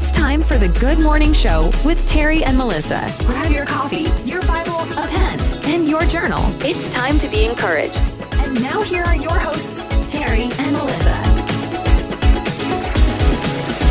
It's time for the Good Morning Show with Terry and Melissa. Grab your coffee, your Bible, a pen, and your journal. It's time to be encouraged. And now here are your hosts, Terry and Melissa.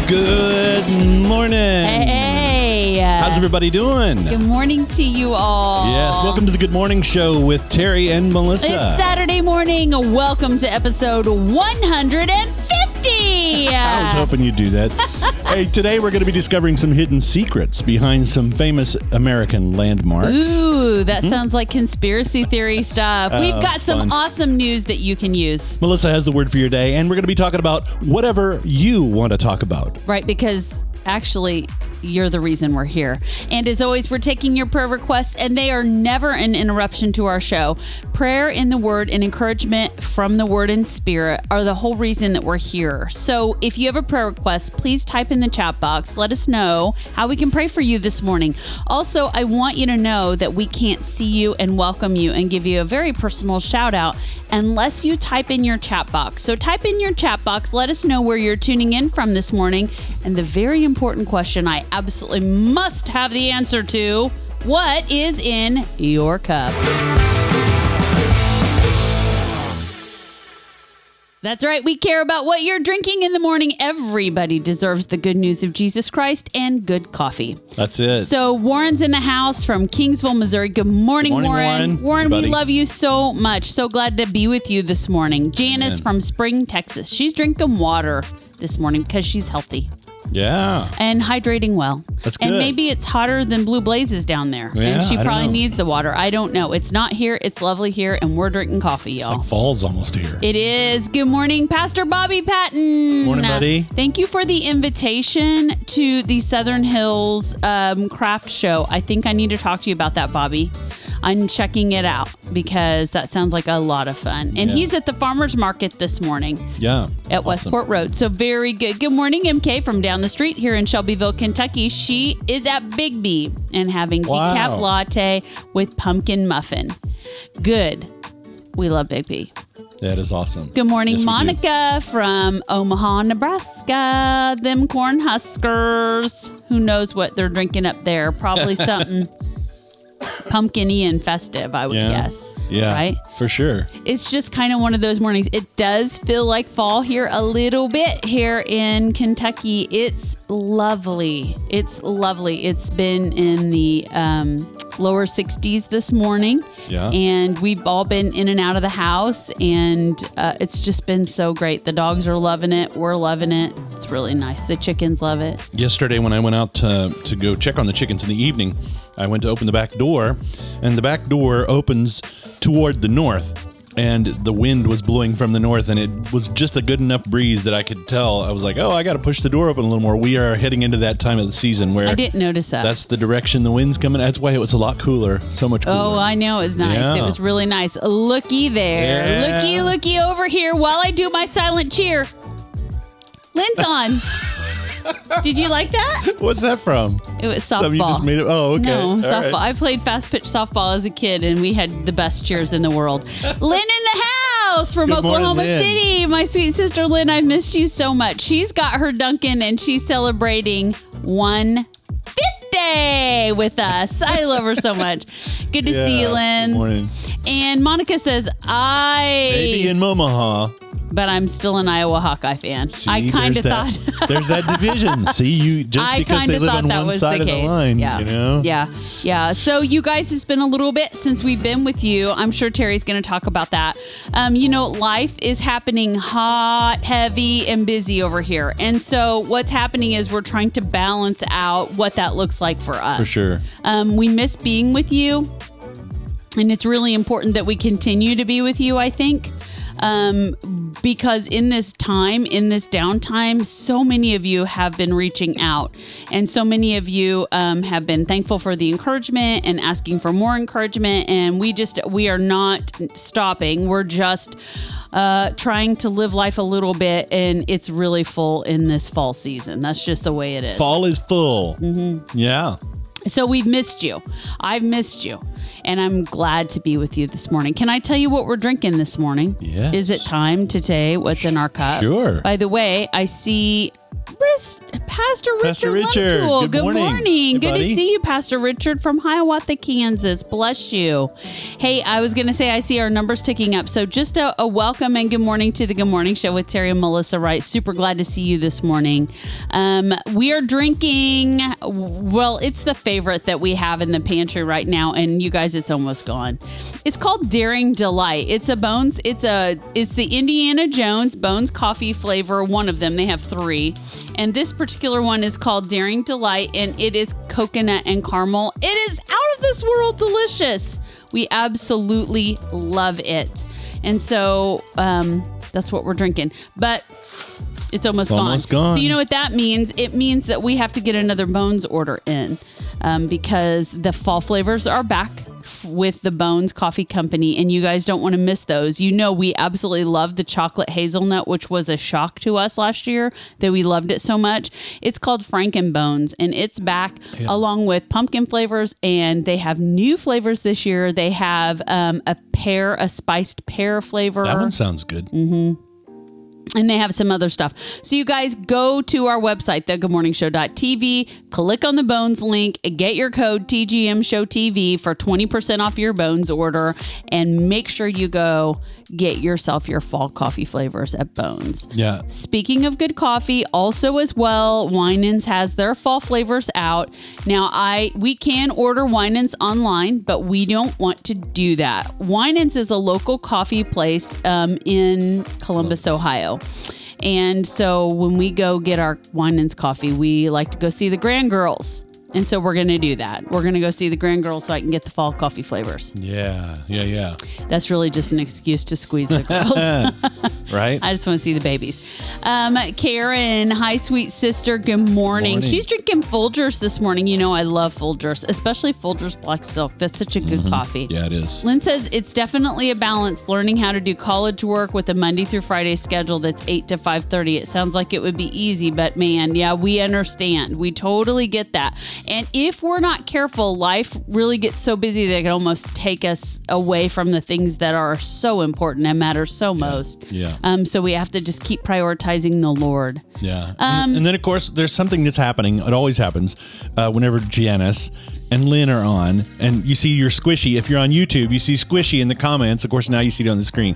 Good morning. Hey. How's everybody doing? Good morning to you all. Yes, welcome to the Good Morning Show with Terry and Melissa. It's Saturday morning. Welcome to episode 150. I was hoping you'd do that. hey, today we're going to be discovering some hidden secrets behind some famous American landmarks. Ooh, that sounds like conspiracy theory stuff. We've got Hmm? some fun. awesome news that you can use. Melissa has the word for your day, and we're going to be talking about whatever you want to talk about. Right, because actually, you're the reason we're here. And as always, we're taking your prayer requests, and they are never an interruption to our show. Prayer in the Word and encouragement from the Word and Spirit are the whole reason that we're here. So if you have a prayer request, please type in the chat box. Let us know how we can pray for you this morning. Also, I want you to know that we can't see you and welcome you and give you a very personal shout out unless you type in your chat box. So type in your chat box, let us know where you're tuning in from this morning. And the very important question I absolutely must have the answer to what is in your cup? That's right. We care about what you're drinking in the morning. Everybody deserves the good news of Jesus Christ and good coffee. That's it. So Warren's in the house from Kingsville, Missouri. Good morning, Good morning, Warren. Warren. we love you so much. So glad to be with you this morning. Janice Amen. from Spring, Texas. She's drinking water this morning because she's healthy yeah. and hydrating well. That's good. And maybe it's hotter than Blue Blazes down there. Yeah, and I she don't probably know. needs the water. I don't know. It's not here. It's lovely here, and we're drinking coffee, It's y'all. like fall's almost here. It is. Good morning, Pastor Bobby Patton. Morning, buddy. Thank you for the invitation to the Southern Hills um, Craft Show. I think I need to talk to you about that, Bobby. I'm checking it out because that sounds like a lot of fun. And Yeah. he's at the farmer's market this morning yeah. at Awesome. Westport Road. So very good. Good morning, MK from down the street here in Shelbyville, Kentucky. She is at Big B and having Wow. decaf latte with pumpkin muffin. Good. We love Big B. That is awesome. Good morning, Yes. Monica from Omaha, Nebraska. Them corn huskers. Who knows what they're drinking up there? Probably something pumpkiny and festive, I would Yeah. guess. Yeah. Right? For sure. It's just kind of one of those mornings. It does feel like fall here a little bit here in Kentucky. It's lovely. It's lovely. It's been in the um, lower 60s this morning. Yeah. And we've all been in and out of the house, and uh, it's just been so great. The dogs are loving it. We're loving it. It's really nice. The chickens love it. Yesterday, when I went out to, to go check on the chickens in the evening, I went to open the back door, and the back door opens toward the north. And the wind was blowing from the north, and it was just a good enough breeze that I could tell. I was like, "Oh, I got to push the door open a little more." We are heading into that time of the season where I didn't notice that. that's the direction the wind's coming. That's why it was a lot cooler, so much cooler. Oh, I know. It was nice. Yeah. It was really nice. Looky there. Yeah. Looky, looky over here while I do my silent cheer. Lynn's on. Did you like that? What's that from? It was softball. Something you just made it. Oh, okay. No, All right. softball. I played fast pitch softball as a kid, and we had the best cheers in the world. Lynn in the house from Good Oklahoma Lynn. City. My sweet sister Lynn, I've missed you so much. She's got her Duncan, and she's celebrating one fifth day with us. I love her so much. Good to see you, Lynn. Good morning. And Monica says, I, Maybe in Omaha. But I'm still an Iowa Hawkeye fan. See, I kind of thought. there's that division. See, you just I because they live on that one was side the of case. the line, yeah. you know. Yeah. Yeah. So you guys, it's been a little bit since we've been with you. I'm sure Terry's going to talk about that. Um, you know, life is happening hot, heavy, and busy over here. And so what's happening is we're trying to balance out what that looks like for us. for sure. Um, we miss being with you. And it's really important that we continue to be with you, I think. Um, because in this time, in this downtime, so many of you have been reaching out, and so many of you um, have been thankful for the encouragement and asking for more encouragement. And we just, we are not stopping. We're just uh, trying to live life a little bit, and it's really full in this fall season. That's just the way it is. Fall is full. Mm-hmm. Yeah. So we've missed you. I've missed you. And I'm glad to be with you this morning. Can I tell you what we're drinking this morning? Yes. Is it time to say what's in our cup? Sure. By the way, I see Pastor Richard. Pastor Richard, Luntool. good Good morning. morning. Good buddy. to see you, Pastor Richard from Hiawatha, Kansas. Bless you. Hey, I was going to say I see our numbers ticking up. So just a, a welcome and good morning to the Good Morning Show with Terry and Melissa Wright. Super glad to see you this morning. Um, we are drinking. Well, it's the favorite that we have in the pantry right now, and you guys, it's almost gone. It's called Daring Delight. It's a Bones. It's a. It's the Indiana Jones Bones coffee flavor. One of them. They have three, and this particular one is called Daring Delight, and it is coconut and caramel. It is out of this world delicious. We absolutely love it, and so um, that's what we're drinking. But it's almost, gone. almost gone. So you know what that means? It means that we have to get another Bones order in um, because the fall flavors are back with the Bones Coffee Company, and you guys don't want to miss those. You know, we absolutely love the chocolate hazelnut, which was a shock to us last year that we loved it so much. It's called Franken Bones, and it's back along with pumpkin flavors, and they have new flavors this year. They have um, a pear, a spiced pear flavor That one sounds good. Mm-hmm. And they have some other stuff. So you guys go to our website, thegoodmorningshow.tv, click on the Bones link, get your code TGM Show TV for 20% off your Bones order, and make sure you go get yourself your fall coffee flavors at Bones. Yeah. Speaking of good coffee, also as well, Winans has their fall flavors out. Now, I we can order Winans online, but we don't want to do that. Winans is a local coffee place um, in Columbus, Ohio. And so when we go get our Winans coffee, we like to go see the Grand Girls. And so we're going to do that. We're going to go see the Grand Girls so I can get the fall coffee flavors. Yeah. Yeah. Yeah. That's really just an excuse to squeeze the girls. Right? I just want to see the babies. Um, Karen, hi, sweet sister. Good morning. Morning. She's drinking Folgers this morning. You know, I love Folgers, especially Folgers Black Silk. That's such a good coffee. Mm-hmm. yeah, it is. Lynn says it's definitely a balance learning how to do college work with a Monday through Friday schedule that's 8 to 5:30. It sounds like it would be easy, but man, yeah, we understand. We totally get that. And if we're not careful, life really gets so busy that it can almost take us away from the things that are so important and matter so most. Yeah. Um so we have to just keep prioritizing the Lord. Yeah. Um, and, and then, of course, there's something that's happening. It always happens uh, whenever Janice and Lynn are on, and you see your squishy. If you're on YouTube, you see squishy in the comments. Of course, now you see it on the screen.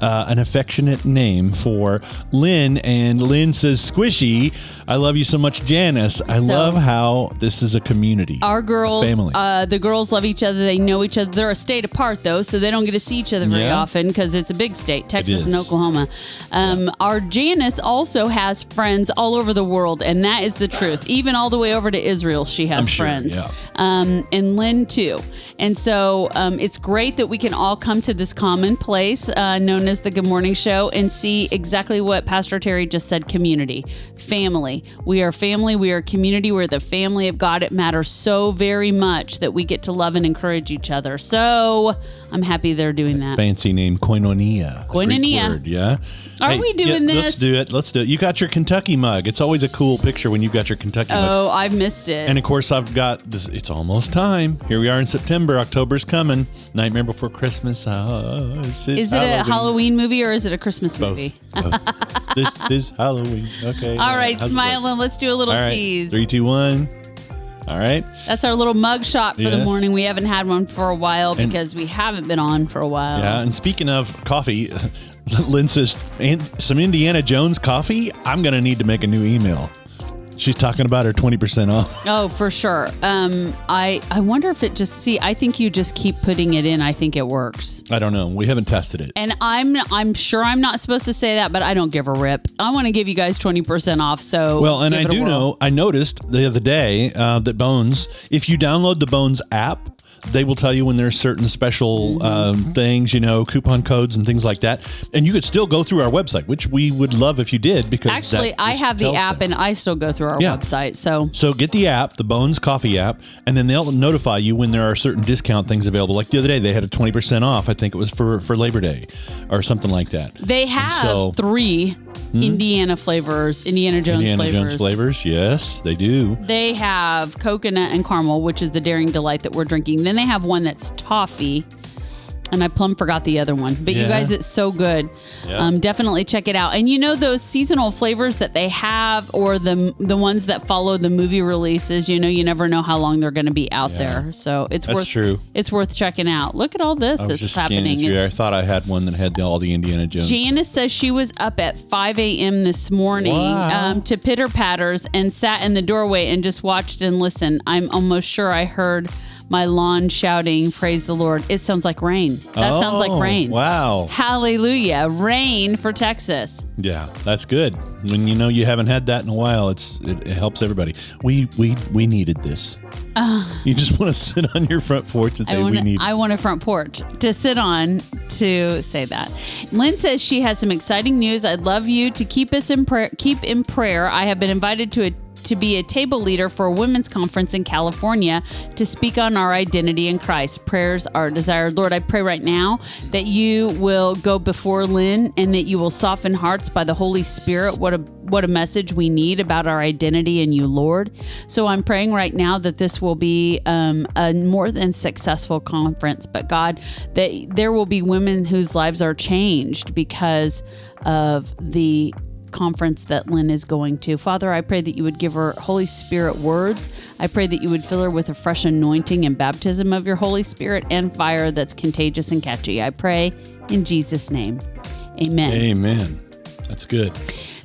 Uh, an affectionate name for Lynn, and Lynn says, "Squishy, I love you so much, Janice. I love how this is a community, Our girls, family. Uh, the girls love each other. They know each other. They're a state apart though, so they don't get to see each other very Yeah. often because it's a big state, Texas and. Oklahoma. Um, Our Janice also has friends all over the world, and that is the truth. Even all the way over to Israel, she has I'm sure, friends. yeah. Um, and Lynn too. And so um, it's great that we can all come to this common place uh, known as the Good Morning Show and see exactly what Pastor Terry just said community, family. We are family. We are community. We're the family of God. It matters so very much that we get to love and encourage each other. So I'm happy they're doing that. fancy name koinonia. Koinonia. word, yeah. Are we doing this? Let's do it. Let's do it. You got your Kentucky mug. It's always a cool picture when you've got your Kentucky mug. Oh, I've missed it. And of course, I've got this. It's almost time. Here we are in September. October's coming. Nightmare Before Christmas. Oh, is it a Halloween movie or is it a Christmas Both. movie? Both. this is Halloween. Okay. All right, how's it smiling. Let's do a little All right. cheese. Three, two, one. All right. That's our little mug shot for the morning. We haven't had one for a while And- because we haven't been on for a while. Yeah. And speaking of coffee, Lynn says, some Indiana Jones coffee. I'm going to need to make a new email. She's talking about her 20% off. Oh, for sure. Um, I I wonder if it just see. I think you just keep putting it in. I think it works. I don't know. We haven't tested it. And I'm I'm sure I'm not supposed to say that, but I don't give a rip. I want to give you guys twenty percent off. So Well, and I do know, I noticed the other day uh, that Bones, if you download the Bones app, they will tell you when there's certain special Mm-hmm. um, things, you know, coupon codes and things like that. And you could still go through our website, which we would love if you did because Actually, I have the app them. and I still go through our Yeah. website. So So get the app, the Bones Coffee app, and then they'll notify you when there are certain discount things available. Like the other day, they had a twenty percent off. I think it was for for Labor Day, or something like that. they have so- Hmm? three Indiana flavors, Indiana Jones Indiana flavors. Jones flavors, yes, they do. They have coconut and caramel, which is the Daring Delight that we're drinking. Then they have one that's toffee. and I plumb forgot the other one. But you Yeah. guys, it's so good. Yeah. Um, definitely check it out. And you know those seasonal flavors that they have, or the the ones that follow the movie releases. You know, you never know how long they're going to be out there. So it's That's worth true. It's worth checking out. Look at all this I was that's just scanning happening. through. I thought I had one that had the, all the Indiana Jones. Janice says she was up at 5 a.m. this morning Wow. um, to pitter patters and sat in the doorway and just watched and listened. I'm almost sure I heard my lawn shouting, Praise the Lord. It sounds like rain. That sounds like Oh, rain. Wow. Hallelujah. Rain for Texas. Yeah, that's good. When you know you haven't had that in a while, it's it, it helps everybody. We we we needed this. you just want to sit on your front porch and say Uh. Want, we need. I want a front porch to sit on to say that. Lynn says she has some exciting news. I'd love you to keep us in prayer. Keep in prayer. I have been invited to a to be a table leader for a women's conference in California to speak on our identity in Christ. Prayers are desired. Lord, I pray right now that you will go before Lynn and that you will soften hearts by the Holy Spirit. What a what a message we need about our identity in you, Lord. So I'm praying right now that this will be um, a more than successful conference, but God, that there will be women whose lives are changed because of the conference that Lynn is going to. Father, I pray that you would give her Holy Spirit words. I pray that you would fill her with a fresh anointing and baptism of your Holy Spirit and fire that's contagious and catchy. I pray in Jesus' name. Amen. Amen. That's good.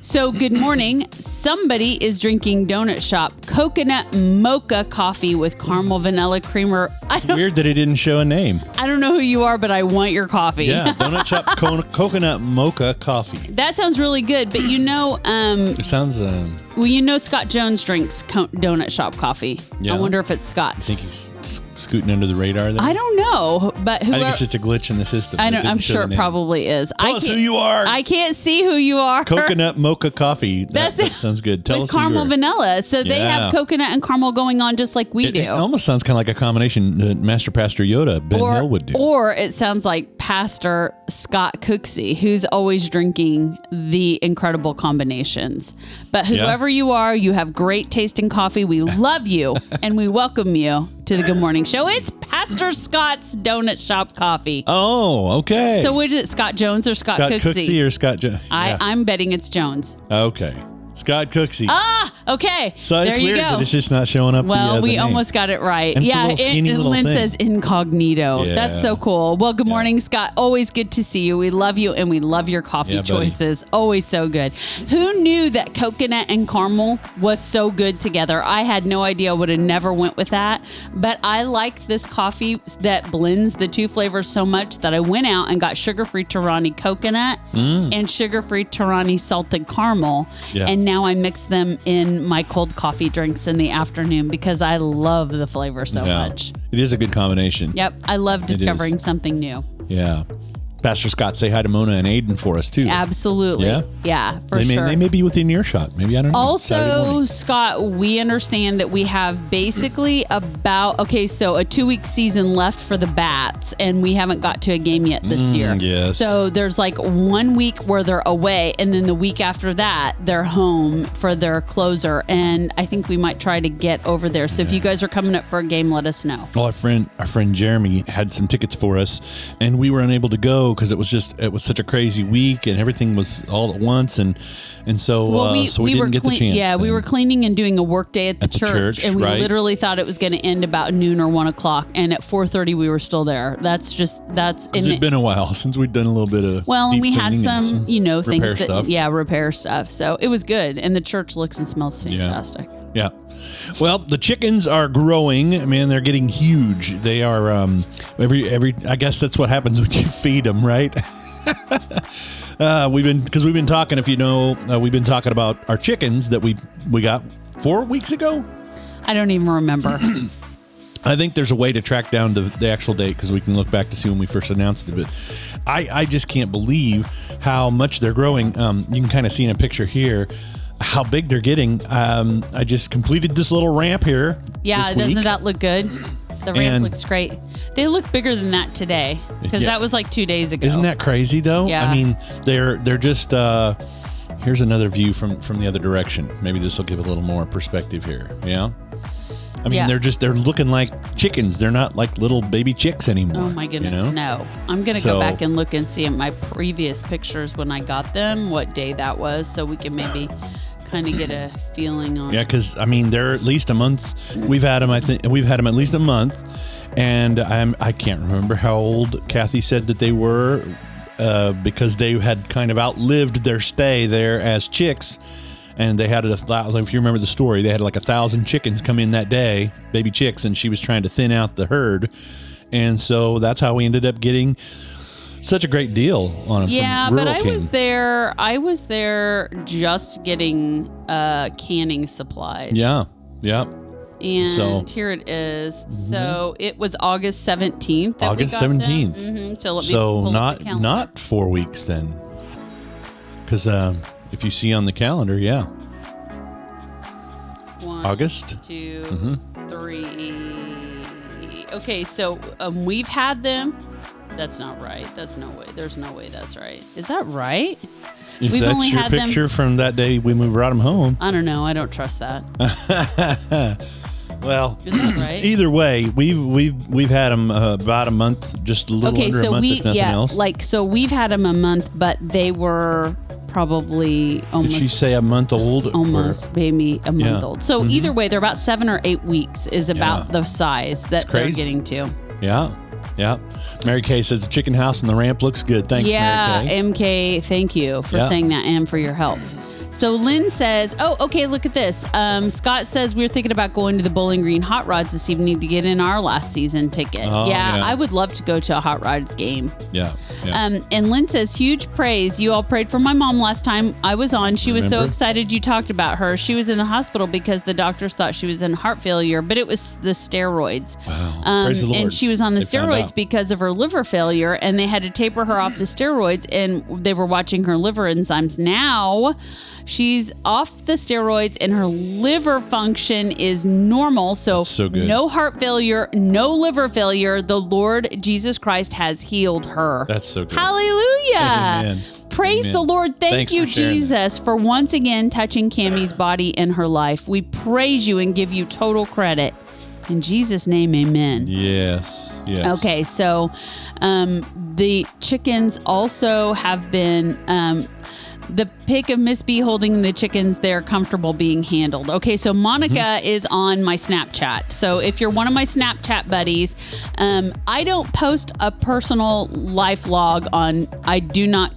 So, good morning. Somebody is drinking Donut Shop coconut mocha coffee with caramel vanilla creamer. I don't, Weird that he didn't show a name. I don't know who you are, but I want your coffee. Yeah, donut shop co- coconut mocha coffee. that sounds really good. But you know, um, It sounds. Um, well, you know, Scott Jones drinks co- Donut Shop coffee. Yeah. I wonder if it's Scott. I think he's scooting under the radar there. I don't know, but I whoever. think it's just a glitch in the system. I don't, I'm sure it probably is. Tell I us who you are. I can't see who you are. Coconut mocha coffee. That, That's that it. sounds good. Tell with us who you caramel vanilla. So they Yeah. have coconut and caramel going on just like we It, do. it almost sounds kind of like a combination that Master Pastor Yoda, Ben Hill would do. or it sounds like Pastor Scott Cooksey, who's always drinking the incredible combinations. But whoever you are, you have great tasting coffee. We love you and we welcome you to the Good Morning Show. It's Pastor Scott's Donut Shop Coffee. oh, okay. So which is it, Scott Jones or Scott, Scott Cooksey? Cooksey or Scott? Jones? I, yeah. I'm betting it's Jones. okay. Scott Cooksey. Ah, okay. so it's there you weird go. that it's just not showing up. Well, the, uh, we almost got it right. And yeah, and Lynn thing. says incognito. Yeah. That's so cool. Well, good morning, Scott. Always good to see you. We love you and we love your coffee Yeah, choices. Always so good. Who knew that coconut and caramel was so good together? I had no idea. Would have never went with that. But I like this coffee that blends the two flavors so much that I went out and got sugar-free Torani coconut and sugar-free Torani salted caramel. Mm. Yeah. And now I mix them in my cold coffee drinks in the afternoon because I love the flavor so Yeah. much. It is a good combination. Yep, I love discovering something new. Yeah. Pastor Scott, say hi to Mona and Aiden for us too. Absolutely. Yeah? Yeah, for they may, sure. They may be within earshot. Maybe I don't know. Also. Scott, we understand that we have basically about okay, so a two week season left for the bats, and we haven't got to a game yet this year. Mm, yes. So there's like one week where they're away, and then the week after that they're home for their closer. And I think we might try to get over there. So if you guys are coming up for a game, let us know. Well, our friend, our friend Jeremy had some tickets for us, and we were unable to go because it was just it was such a crazy week, and everything was all at once, and and so uh, so we, didn't were get the chance. Yeah, we were cleaning and doing a work day at the, At the church, church, and we right. literally thought it was going to end about noon or one o'clock, and at four thirty we were still there. That's just that's It's been a while since we'd done a little bit of well, and we had cleaning some, you know, things that stuff. yeah, repair stuff. So it was good, and the church looks and smells fantastic. Yeah. Well, the chickens are growing. I mean, they're getting huge. They are um, every every. I guess that's what happens when you feed them, right? uh, we've been because we've been talking. If you know, uh, we've been talking about our chickens that we we got four weeks ago. I don't even remember. I think there's a way to track down the, the actual date because we can look back to see when we first announced it. But I, I just can't believe how much they're growing. Um, you can kind of see in a picture here how big they're getting. Um, I just completed this little ramp here. Yeah, doesn't week. that look good? The ramp And- looks great. They look bigger than that today because Yeah. that was like two days ago. Isn't that crazy though? Yeah. I mean, they're they're just. Uh, here's another view from from the other direction. Maybe this will give a little more perspective here. Yeah. I mean, Yeah. they're just they're looking like chickens. They're not like little baby chicks anymore. Oh my goodness, You know? no. I'm going to So- go back and look and see at my previous pictures when I got them, what day that was, so we can maybe kind of get a feeling on Yeah, because I mean they're at least a month. We've had them. I think we've had them at least a month, and I'm I can't remember how old Kathy said that they were, uh, because they had kind of outlived their stay there as chicks, and they had a thousand. If you remember the story, they had like a thousand chickens come in that day, baby chicks, and she was trying to thin out the herd, and so that's how we ended up getting. Such a great deal on them. Yeah, but I King. was there. I was there just getting uh, canning supplies. Yeah, yeah. and so- Mm-hmm. here it is. So it was August seventeenth. August 17th. Mm-hmm. So let me so not not four weeks then because uh, if you see on the calendar yeah One, august 2 Mm-hmm. three. Okay, so um, we've had them. That's not right. That's no way. There's no way that's right. Is that right? if We've that's only your had them- picture from that day when we brought them home I don't know. I don't trust that. well Is that right? either way we've we've we've had them uh, about a month just a little okay, under a month we if nothing yeah, else like so we've had them a month, but they were probably did almost she say a month old or- almost maybe a month Yeah. Mm-hmm. old. So either way, they're about seven or eight weeks is about Yeah. the size that they're crazy. getting to. yeah yeah mary kay says the chicken house and the ramp looks good thanks yeah, mary kay MK, thank you for Yeah. saying that and for your help. So Lynn says, "Oh, okay. Look at this. Um, Scott says we're thinking about going to the Bowling Green Hot Rods this evening to get in our last season ticket. Oh, yeah, yeah. I would love to go to a Hot Rods game. yeah yeah Um, and Lynn says, huge praise. You all prayed for my mom last time I was on. She was so excited you talked about her. She was in the hospital because the doctors thought she was in heart failure, but it was the steroids. Wow. Um, Praise the Lord. And she was on the They steroids because of her liver failure, and they had to taper her off the steroids, and they were watching her liver enzymes. Now she's off the steroids, and her liver function is normal. So, so good. no heart failure, no liver failure. The Lord Jesus Christ has healed her. That's so good. Hallelujah. Amen. Praise Amen. the Lord. Thank Thanks you, for Jesus, for once again touching Cammie's body and her life. We praise you and give you total credit. In Jesus' name, amen. yes yes Okay, so um, the chickens also have been. Um, the pic of Miss B holding the chickens, they're comfortable being handled. Okay, so Monica Mm-hmm. is on my Snapchat. So if you're one of my Snapchat buddies, um, I don't post a personal life log on, I do not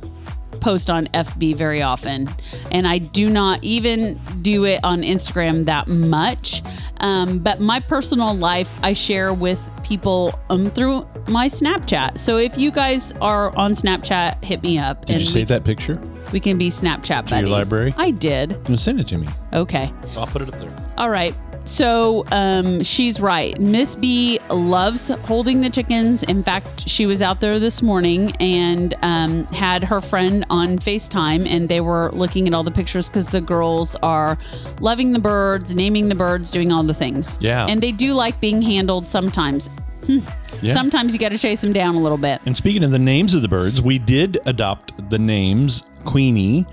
post on FB very often, and I do not even do it on Instagram that much. Um, but my personal life, I share with people um, through my Snapchat. So if you guys are on Snapchat, hit me up. did you we, save that picture We can be Snapchat To your library? I did. no, send it to me Okay. i'll put it up there All right. So um, she's right. Miss B loves holding the chickens. In fact, she was out there this morning and um, had her friend on FaceTime, and they were looking at all the pictures because the girls are loving the birds, naming the birds, doing all the things. Yeah. And they do like being handled sometimes. yeah Sometimes you got to chase them down a little bit. And speaking of the names of the birds, we did adopt the names Queenie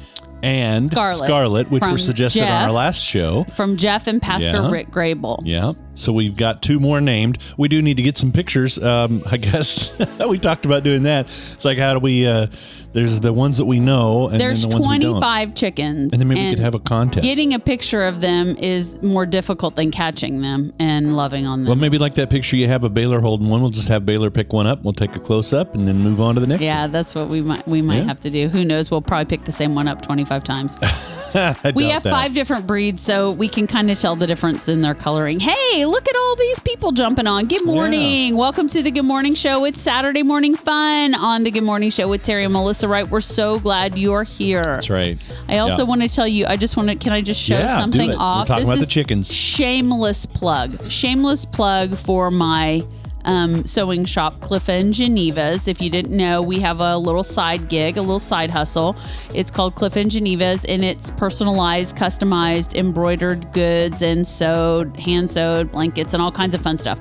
and Scarlet which were suggested on our last show. From Jeff and Pastor Yeah. Rick Grable. Yeah. So we've got two more named. We do need to get some pictures. Um, I guess we talked about doing that. It's like how do we? Uh, there's the ones that we know, and There's then the ones we don't. 25 chickens. And then maybe we could have a contest. Getting a picture of them is more difficult than catching them and loving on them. Well, maybe like that picture you have of Baylor holding one. We'll just have Baylor pick one up. We'll take a close up and then move on to the next. yeah, that's what we might we might Yeah. have to do. Who knows? We'll probably pick the same one up 25 times. we have that. five different breeds, so we can kind of tell the difference in their coloring. Hey, look at all these people jumping on. Good morning. Welcome to the Good Morning Show. It's Saturday morning fun on the Good Morning Show with Terry and Melissa Wright. We're so glad you're here. That's right. I also Yeah. want to tell you, I just want to, can I just show Yeah, something it. We're off? talking about the chickens. Shameless plug. Shameless plug for my um, sewing shop, Cliffa and Geneva's. If you didn't know, we have a little side gig, a little side hustle. It's called Cliffa and Geneva's, and it's personalized, customized, embroidered goods and sewed, hand sewed blankets and all kinds of fun stuff.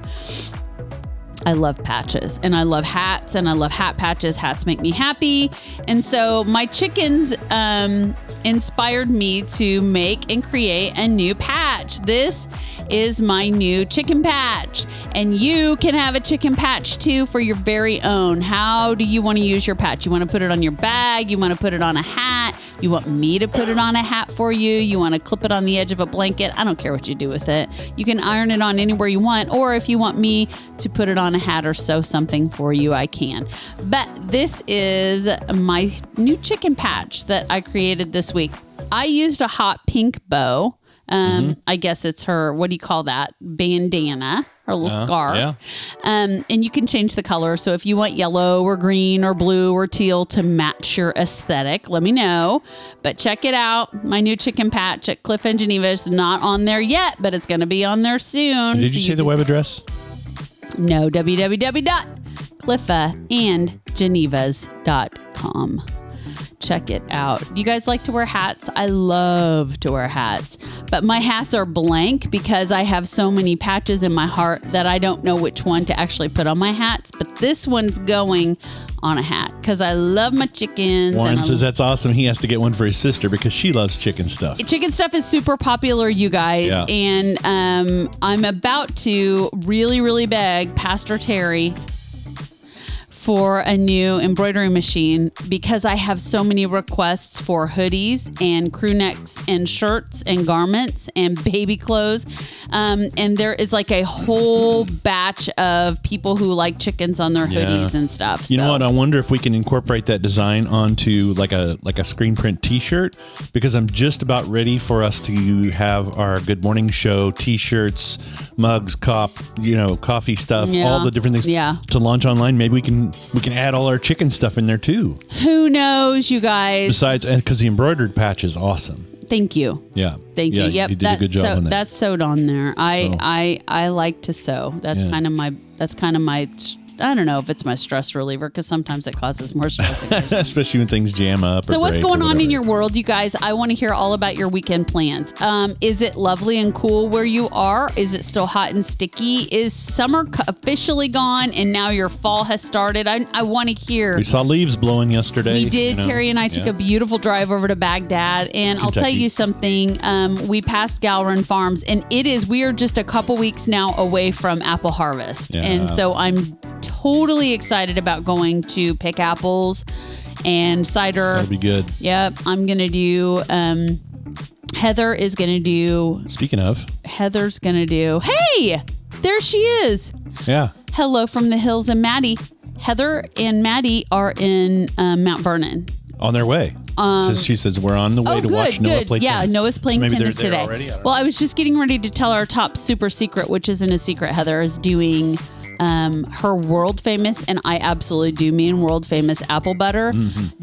I love patches and I love hats and I love hat patches. Hats make me happy. And so my chickens um, inspired me to make and create a new patch. This is my new chicken patch. And you can have a chicken patch too for your very own. How do you want to use your patch? You want to put it on your bag? You want to put it on a hat? You want me to put it on a hat for you? You want to clip it on the edge of a blanket? I don't care what you do with it. You can iron it on anywhere you want, or if you want me to put it on a hat or sew something for you, I can. But this is my new chicken patch that I created this week. I used a hot pink bow. Um, I guess it's her, what do you call that? Bandana, her little scarf. yeah. Um, and you can change the color. So if you want yellow or green or blue or teal to match your aesthetic, let me know. But check it out. My new chicken patch at Cliff and Geneva is not on there yet, but it's going to be on there soon. Did you So say the web address? No, www.cliffaandgenevas.com. Check it out. Do you guys like to wear hats? I love to wear hats, but my hats are blank because I have so many patches in my heart that I don't know which one to actually put on my hats. But this one's going on a hat because I love my chickens. Warren says that's awesome. He has to get one for his sister because she loves chicken stuff. chicken stuff is super popular, you guys, Yeah. and um, I'm about to really, really beg Pastor Terry for a new embroidery machine because I have so many requests for hoodies and crew necks and shirts and garments and baby clothes. Um, and there is like a whole batch of people who like chickens on their Yeah. hoodies and stuff. You know what? I wonder if we can incorporate that design onto like a like a screen print T-shirt because I'm just about ready for us to have our Good Morning Show T-shirts, mugs, cop, you know, coffee stuff, Yeah. all the different things Yeah. to launch online. Maybe we can we can add all our chicken stuff in there too. Who knows, you guys? Besides, and because the embroidered patch is awesome. Thank you. Yeah, Thank yeah, you. Yep, you did a that's good job so, on that. That's sewed on there. I So- I I like to sew. That's Yeah. kind of my that's kind of my I don't know if it's my stress reliever because sometimes it causes more stress. Especially when things jam up. or So what's going on in your world, you guys? I want to hear all about your weekend plans. Um, is it lovely and cool where you are? Is it still hot and sticky? Is summer officially gone and now your fall has started? I, I want to hear. We saw leaves blowing yesterday. We did. you know? Terry and I took Yeah. a beautiful drive over to Bagdad, and I'll tell you something. Um, we passed Gallrein Farms, and it is. We are just a couple weeks now away from apple harvest, Yeah. and so I'm totally excited about going to pick apples and cider. That'll be good. Yep, I'm gonna do. Um, Heather is gonna do. Speaking of, Heather's gonna do. Hey, there she is. yeah, Hello from the hills, and Maddie. Heather and Maddie are in um, Mount Vernon. on their way. Says- she says we're on the way oh, to good, watch Noah good. play yeah, tennis. Noah's playing So tennis today. already? I Well, I was just getting ready to tell our top super secret, which isn't a secret. Heather is doing um, her world famous, and I absolutely do mean world famous apple butter.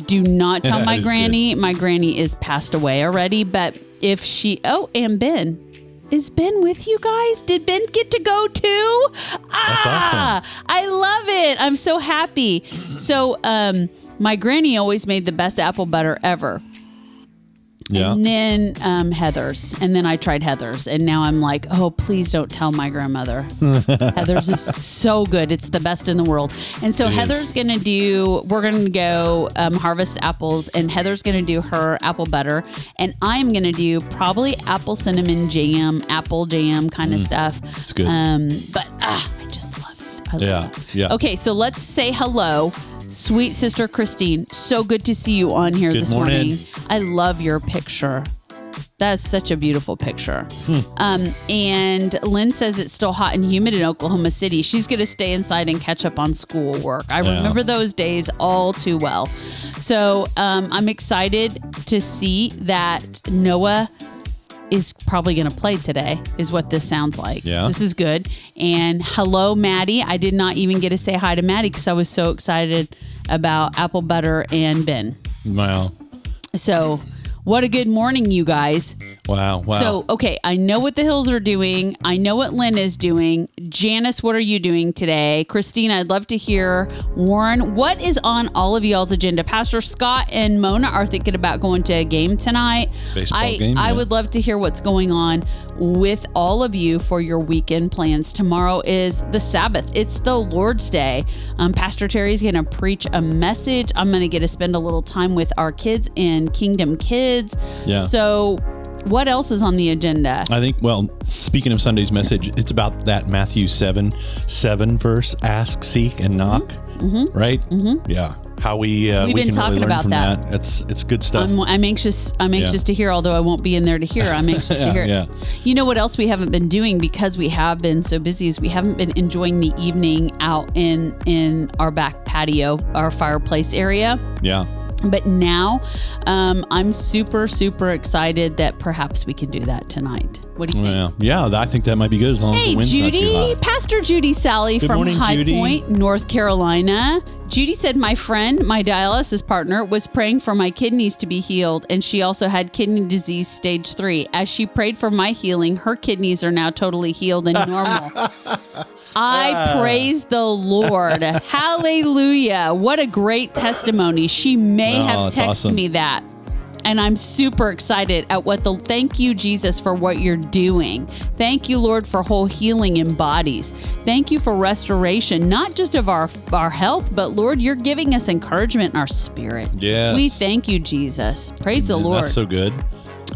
Do not tell my granny. My granny is passed away already, but if she, oh, and Ben. Is Ben with you guys? Did Ben get to go too? Ah, awesome. I love it. I'm so happy. So, um, my granny always made the best apple butter ever. Yeah. And then um, Heather's. And then I tried Heather's. And now I'm like, oh, please don't tell my grandmother. Heather's is so good. It's the best in the world. And so It Heather's is. going to do, we're going to go um, harvest apples. And Heather's going to do her apple butter. And I'm going to do probably apple cinnamon jam, apple jam kind of stuff. It's good. Um, but ah, I just love it. I love Yeah, it. yeah. Okay, so let's say hello. Sweet sister Christine, so good to see you on here Good this morning. morning. I love your picture. That's such a beautiful picture. Hmm. Um, and Lynn says it's still hot and humid in Oklahoma City. She's going to stay inside and catch up on schoolwork. I Yeah. remember those days all too well. So um, I'm excited to see that Noah is probably going to play today, is what this sounds like. Yeah. This is good. And hello, Maddie. I did not even get to say hi to Maddie because I was so excited about apple butter and Ben. Well, So What a good morning, you guys. Wow. Wow. So, okay, I know what the Hills are doing. I know what Lynn is doing. Janice, what are you doing today? Christine, I'd love to hear. Warren, what is on all of y'all's agenda? Pastor Scott and Mona are thinking about going to a game tonight. Baseball I, game, I yeah. would love to hear what's going on with all of you for your weekend plans. Tomorrow is the Sabbath, it's the Lord's Day. Um, Pastor Terry's going to preach a message. I'm going to get to spend a little time with our kids in Kingdom Kids. Yeah. So, what else is on the agenda? I think, well, speaking of Sunday's message, it's about that Matthew 7 7 verse ask, seek, and knock. Right? Mm-hmm. Yeah. How we, uh, We've we been can talking really learn about that. that. It's, it's good stuff. I'm, I'm anxious. I'm anxious Yeah. to hear. Although I won't be in there to hear, I'm anxious to hear. yeah. You know what else we haven't been doing because we have been so busy is we haven't been enjoying the evening out in in our back patio, our fireplace area. yeah. But now, um, I'm super super excited that perhaps we can do that tonight. What do you think? Yeah. Yeah. I think that might be good as long as Hey, the wind's not too Judy, hot. Pastor Judy Sally Good from morning, High Judy. Point, North Carolina. Judy said, My friend, my dialysis partner, was praying for my kidneys to be healed, and she also had kidney disease stage three. As she prayed for my healing, her kidneys are now totally healed and normal. I ah. praise the Lord. Hallelujah. What a great testimony. She may Oh, have texted awesome. me that. And I'm super excited at what the thank you, Jesus, for what you're doing. Thank you, Lord, for whole healing in bodies. Thank you for restoration, not just of our our health, but Lord, you're giving us encouragement in our spirit. Yes. We thank you, Jesus. Praise the Lord. That's so good.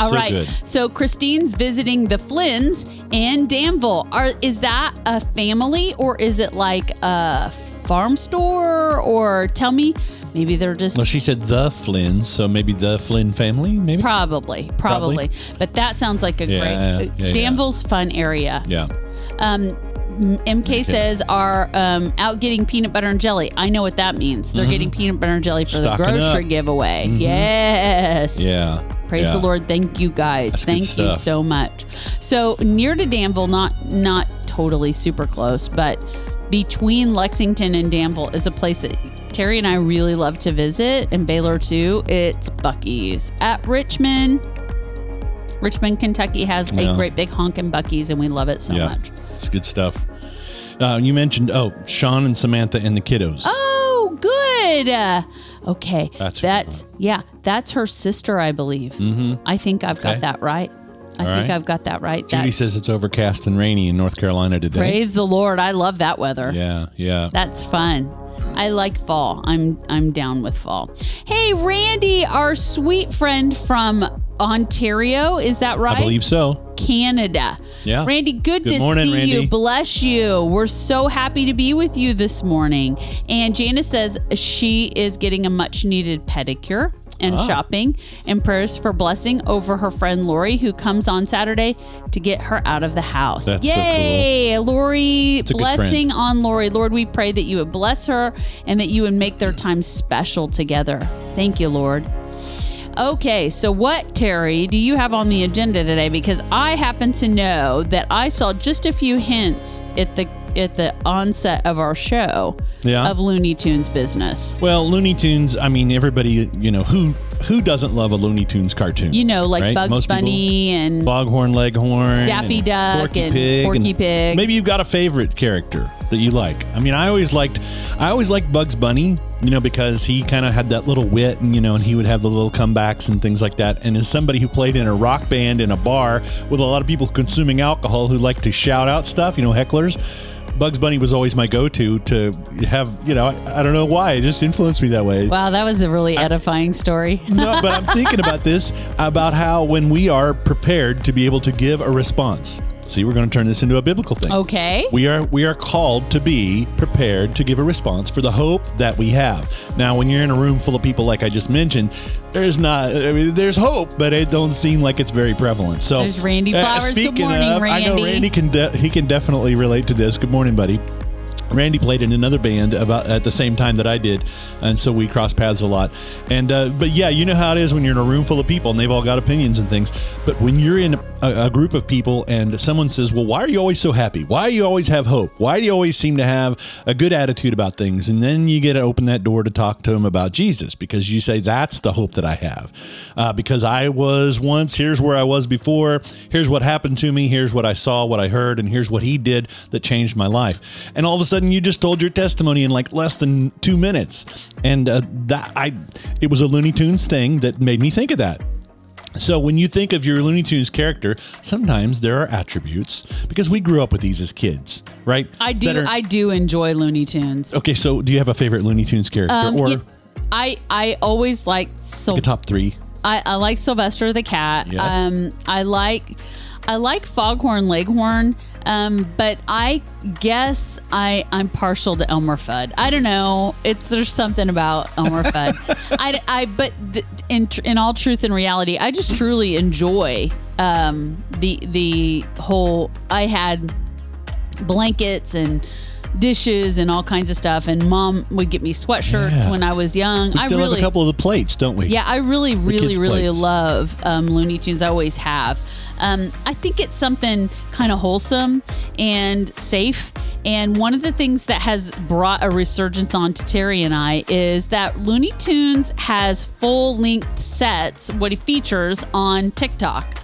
All so right. good. So Christine's visiting the Flynn's and Danville. Are is that a family or is it like a farm store? Or tell me, maybe they're just Well, she said the Flynns, so maybe the Flynn family, maybe? probably, probably, Probably. But that sounds like a Yeah, great yeah, yeah. Danville's fun area. yeah. Um, MK says are um, out getting peanut butter and jelly. I know what that means. They're getting peanut butter and jelly for Mm-hmm. Stocking the grocery up. giveaway. Yes. Yeah. Praise Yeah. the Lord. Thank you guys. That's Thank you so much. So near to Danville, not not totally super close, but between Lexington and Danville is a place that Terry and I really love to visit, and Baylor too. It's Buc-ee's at Richmond. Richmond, Kentucky has Yeah. a great big honkin' Buc-ee's, and we love it so yeah. much. It's good stuff. Uh, you mentioned, oh, Sean and Samantha and the kiddos. Oh, good. Uh, okay, That's that's yeah, that's her sister, I believe. Mm-hmm. I think I've Okay. got that right. I All think right. I've got that right. Judy That- says it's overcast and rainy in North Carolina today. Praise the Lord. I love that weather. Yeah, yeah. That's fun. I like fall. I'm I'm down with fall. Hey, Randy, our sweet friend from Ontario, is that right? I believe so. Canada. Yeah. Randy, good, Good to morning, see you. Randy. Bless you. We're so happy to be with you this morning. And Janice says she is getting a much needed pedicure and Ah. shopping and prayers for blessing over her friend Lori who comes on Saturday to get her out of the house. That's so cool. Yay, Lori, blessing on Lori. Lord, we pray that you would bless her and that you would make their time special together. Thank you, Lord. Okay, so what, Terry, do you have on the agenda today? Because I happen to know that I saw just a few hints at the at the onset of our show Yeah. of Looney Tunes business. Well, Looney Tunes, I mean, everybody, you know, who who doesn't love a Looney Tunes cartoon? You know, like right? Bugs Most Bunny and Foghorn Leghorn, Daffy and Duck Porky and Pig, Porky Pig. Maybe you've got a favorite character that you like. I mean, I always liked, I always liked Bugs Bunny, you know, because he kind of had that little wit, and you know, and he would have the little comebacks and things like that. And as somebody who played in a rock band in a bar with a lot of people consuming alcohol who like to shout out stuff, you know, hecklers. Bugs Bunny was always my go-to to have, you know, I, I don't know why, it just influenced me that way. Wow, that was a really edifying story. no, but I'm thinking about this about how when we are prepared to be able to give a response. See, we're going to turn this into a biblical thing. Okay. We are we are called to be prepared to give a response for the hope that we have. Now, when you're in a room full of people like I just mentioned, there's not I mean, there's hope, but it don't seem like it's very prevalent. So uh, There's Randy Flowers. Good speaking morning, of, I know Randy. Randy can de- he can definitely relate to this. Good morning, buddy. Randy played in another band about at the same time that I did, and so we crossed paths a lot. And uh, but yeah, you know how it is when you're in a room full of people and they've all got opinions and things. But when you're in a, a group of people and someone says, "Well, why are you always so happy? Why do you always have hope? Why do you always seem to have a good attitude about things?" And then you get to open that door to talk to them about Jesus because you say, "That's the hope that I have," uh, because I was once. Here's where I was before. Here's what happened to me. Here's what I saw, what I heard, and here's what He did that changed my life. And all of a sudden, you just told your testimony in like less than two minutes, and uh, that I, it was a Looney Tunes thing that made me think of that. So when you think of your Looney Tunes character, sometimes there are attributes because we grew up with these as kids, right? I do. Are- I do enjoy Looney Tunes. okay, so do you have a favorite Looney Tunes character Um, or yeah, I I always like so a top three? I, I like Sylvester the cat. Yes. Um, I like I like Foghorn Leghorn. Um, but I guess I I'm partial to Elmer Fudd. I don't know. It's there's something about Elmer Fudd. I, I but th- in tr- in all truth and reality, I just truly enjoy um, the the whole. I had blankets and dishes and all kinds of stuff and mom would get me sweatshirts Yeah. when I was young. We I still really have a couple of the plates, don't we? yeah, I really, really, really plates. love um, Looney Tunes. I always have. Um, I think it's something kind of wholesome and safe. And one of the things that has brought a resurgence on to Terry and I is that Looney Tunes has full length sets, what he features on TikTok.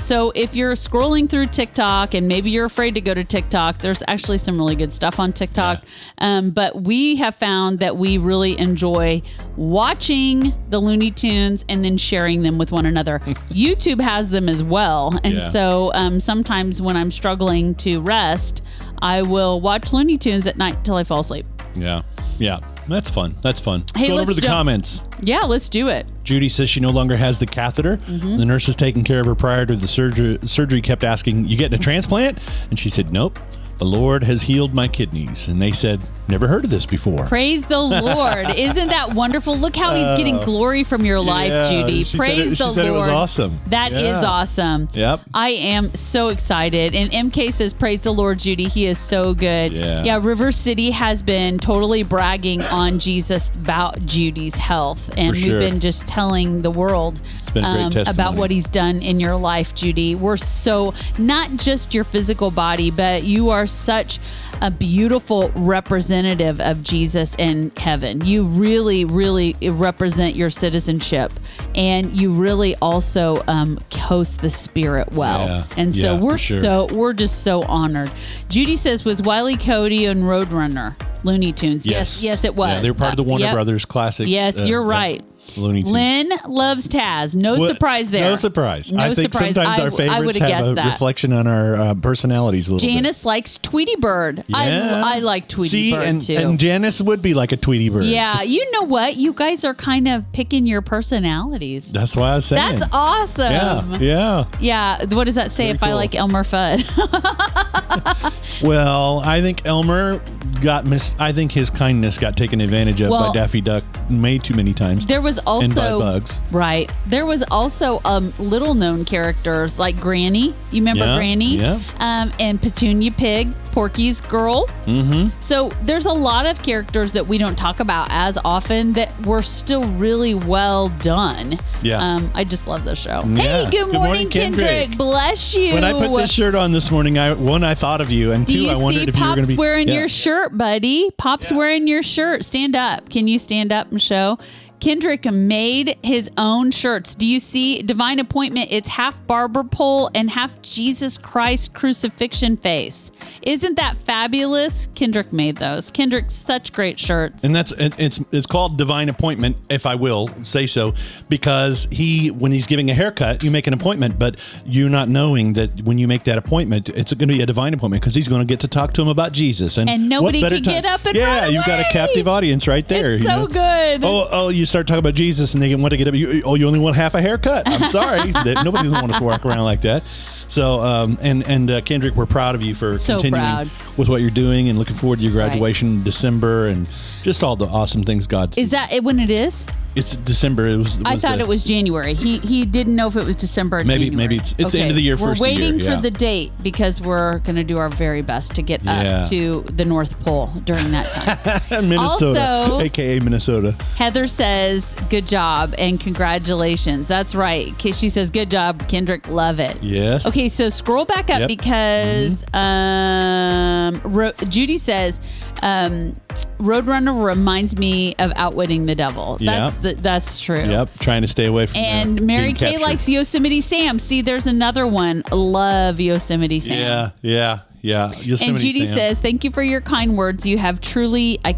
So if you're scrolling through TikTok and maybe you're afraid to go to TikTok, there's actually some really good stuff on TikTok. Um, but we have found that we really enjoy watching the Looney Tunes and then sharing them with one another. YouTube has them as well, and Yeah. so um, sometimes when I'm struggling to rest, I will watch Looney Tunes at night till I fall asleep. Yeah. Yeah. That's fun. That's fun. Hey, let's over the jump- comments. Yeah, let's do it. Judy says she no longer has the catheter. Mm-hmm. The taking care of her prior to the surgery. Surgery kept asking, "You getting a transplant?" And she said, "Nope. The Lord has healed my kidneys." And they said, "Never heard of this before." Praise the Lord. Isn't that wonderful? Look how he's getting glory from your life, Uh, yeah, Judy. Praise it- the said it Lord. was awesome. That is Yeah. awesome. Yep. I am so excited. And MK says, Praise the Lord, Judy. He is so good. Yeah. Yeah, River City has been totally bragging on Jesus about Judy's health. And sure. we've been just telling the world um, been a great about what he's done in your life, Judy. We're so, not just your physical body, but you are such a beautiful representative of Jesus in heaven. You really, really represent your citizenship, and you really also um, host the Spirit well. Yeah. And so Yeah, we're sure. so we're just so honored. Judy says, "Was Wiley Cody and Roadrunner Looney Tunes?" Yes, yes, it was. Yeah, they were part of the Uh, Warner yep. Brothers classic. Yes, uh, you're uh, right. Looney Tunes. Lynn loves Taz. No What- surprise there. No surprise. No I think surprise. sometimes I- our I favorites would've have guessed a that. reflection on our uh, personalities a little bit. Janice likes Tweety Bird. Yeah. I, I like Tweety See, Bird and, too. and Janice would be like a Tweety Bird. yeah, Just- you know what? You guys are kind of picking your personalities. that's why I was saying. That's awesome. Yeah, yeah. Yeah, What does that say Very if I cool. like Elmer Fudd? Well, I think Elmer got mis. I think his kindness got taken advantage of by Daffy Duck way too many times. there was also And by bugs. Right. There was also um little known characters like Granny. You remember Yeah, Granny? yeah. Um and Petunia Pig, Porky's girl. Mm-hmm. So there's a lot of characters that we don't talk about as often that were still really well done. Yeah. Um, I just love the show. Yeah. Hey, good, Good morning, morning, Kendrick. Kendrick. Bless you. when I put this shirt on this morning, I one I thought of you, and Do two you I wondered see if you were going to be wearing Yeah. your shirt, buddy? Pop's Yeah. wearing your shirt. Stand up. Can you stand up and show? Kendrick made his own shirts. Do you see Divine Appointment? It's half barber pole and half Jesus Christ crucifixion face. Isn't that fabulous? Kendrick made those. Kendrick's such great shirts. And that's it- it's it's called divine appointment, if I will say so, because he when he's giving a haircut, you make an appointment, but you're not knowing that when you make that appointment, it's going to be a divine appointment because he's going to get to talk to him about Jesus, and And what nobody better can time- get up and yeah, you've got a captive audience right there. It's so know? good. Oh, oh, you start talking about Jesus, and they want to get up. You, oh, you only want half a haircut. I'm sorry, nobody wants to walk around like that. So, um, and and uh, Kendrick, we're proud of you for So continuing proud. with what you're doing, and looking forward to your graduation in December, and just all the awesome things God's. Is that it when it is? It's December. It was. I thought the- it was January. He he didn't know if it was December or Maybe- January. maybe it's- it's the end of the year, We're first of year, waiting yeah. for the date because we're going to do our very best to get Yeah. up to the North Pole during that time. Minnesota, Also- aka Minnesota. Heather says, "Good job and congratulations." That's right. She says, "Good job, Kendrick. Love it." Yes. Okay, so scroll back up Yep. because um, Ro- Judy says, um, "Roadrunner reminds me of Outwitting the Devil." That's Yep. The, that's true. Yep, trying to stay away from. That. And Mary Kay captured. likes Yosemite Sam. See, there's another one. Love Yosemite Sam. Yeah, yeah, yeah. Yosemite And Judy Sam. says, "Thank you for your kind words. You have truly, I,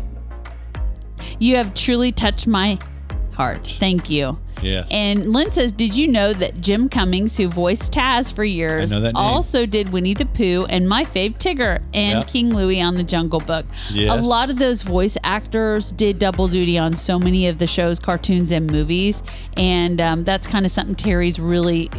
you have truly touched my heart. Thank you." Yes. And Lynn says, "Did you know that Jim Cummings, who voiced Taz for years, I know that name. also did Winnie the Pooh and my fave Tigger and Yep. King Louie on the Jungle Book? Yes. A lot of those voice actors did double duty on so many of the shows, cartoons, and movies, and um, that's kind of something Terry's really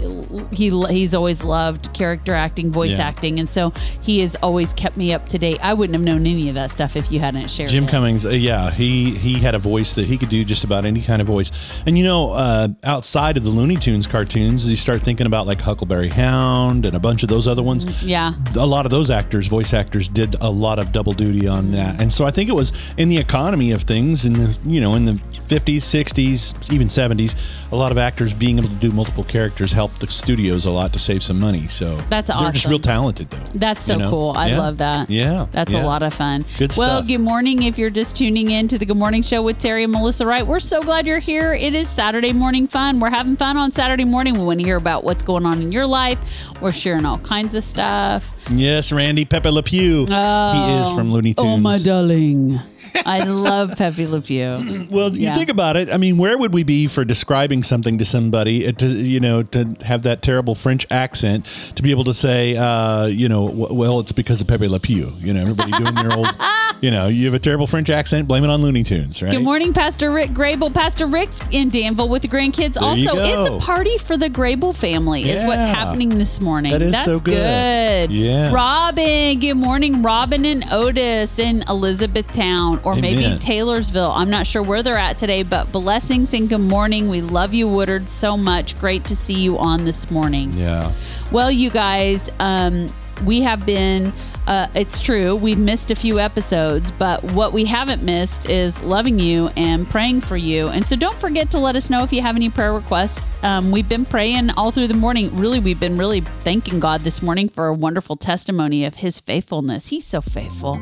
he he's always loved character acting, voice Yeah. acting, and so he has always kept me up to date. I wouldn't have known any of that stuff if you hadn't shared. Jim it. Cummings, uh, yeah, he he had a voice that he could do just about any kind of voice. And you know, uh, Uh, outside of the Looney Tunes cartoons, you start thinking about like Huckleberry Hound and a bunch of those other ones. Mm, yeah. a lot of those actors, voice actors, did a lot of double duty on that. And so I think it was in the economy of things, in the you know in the fifties, sixties, even seventies, a lot of actors being able to do multiple characters helped the studios a lot to save some money. So That's awesome. They're just real talented, though. That's so you know? cool. I Yeah. love that. Yeah, That's yeah. a lot of fun. Good Well, stuff. good morning. If you're just tuning in to the Good Morning Show with Terry and Melissa Wright, we're so glad you're here. It is Saturday morning fun. We're having fun on Saturday morning. We want to hear about what's going on in your life. We're sharing all kinds of stuff. Yes, Randy Pepe Le Pew. he is oh. from Looney Tunes. Oh, my darling. I love Pepe Le Pew. Well, you Yeah. think about it. I mean, where would we be for describing something to somebody? uh, To you know, to have that terrible French accent, to be able to say, uh, you know, well, it's because of Pepe Le Pew. You know, everybody doing their old. You know, you have a terrible French accent, blame it on Looney Tunes, right? Good morning, Pastor Rick Grable. Pastor Rick's in Danville with the grandkids. There also, it's a party for the Grable family. Is what's happening this morning. That is That's so good. Yeah. Robin. Good morning, Robin and Otis in Elizabethtown, or maybe Taylorsville. I'm not sure where they're at today, but blessings and good morning. We love you, Woodard, so much. Great to see you on this morning. Yeah. Well, you guys, um, we have been. Uh, it's true. We've missed a few episodes, but what we haven't missed is loving you and praying for you. And so don't forget to let us know if you have any prayer requests. Um, we've been praying all through the morning. Really, we've been really thanking God this morning for a wonderful testimony of his faithfulness. He's so faithful.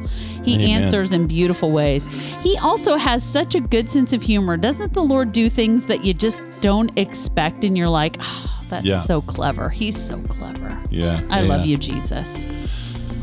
He Amen. answers in beautiful ways. He also has such a good sense of humor. Doesn't the Lord do things that you just don't expect and you're like, oh, that's Yeah. so clever. He's so clever. Yeah. I yeah. love you, Jesus.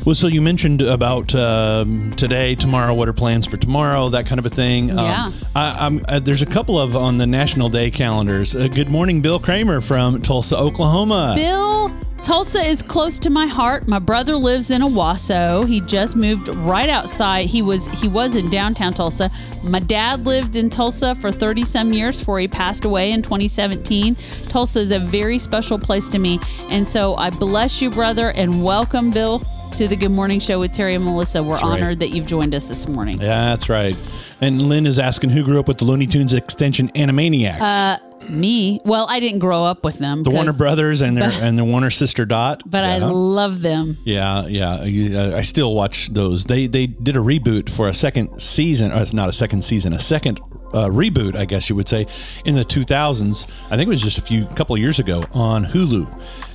Well, so you mentioned about um, today, tomorrow. What are plans for tomorrow? That kind of a thing. Yeah. Um, I, I'm, uh, there's a couple of on the National Day calendars. Uh, good morning, Bill Kramer from Tulsa, Oklahoma. Bill, Tulsa is close to my heart. My brother lives in Owasso. He just moved right outside. He was he was in downtown Tulsa. My dad lived in Tulsa for 30 some years before he passed away in 2017. Tulsa is a very special place to me. And so I bless you, brother, and welcome, Bill, to the Good Morning Show with Terry and Melissa. We're That's right. honored that you've joined us this morning. Yeah, that's right. And Lynn is asking who grew up with the Looney Tunes extension Animaniacs. Uh, me? Well, I didn't grow up with them. the Warner Brothers and their and the Warner sister Dot. But I love them. Yeah, yeah. Uh, I still watch those. They they did a reboot for a second season. Or it's not a second season, a second uh, reboot, I guess you would say, in the 2000s. I think it was just a few couple of years ago on Hulu.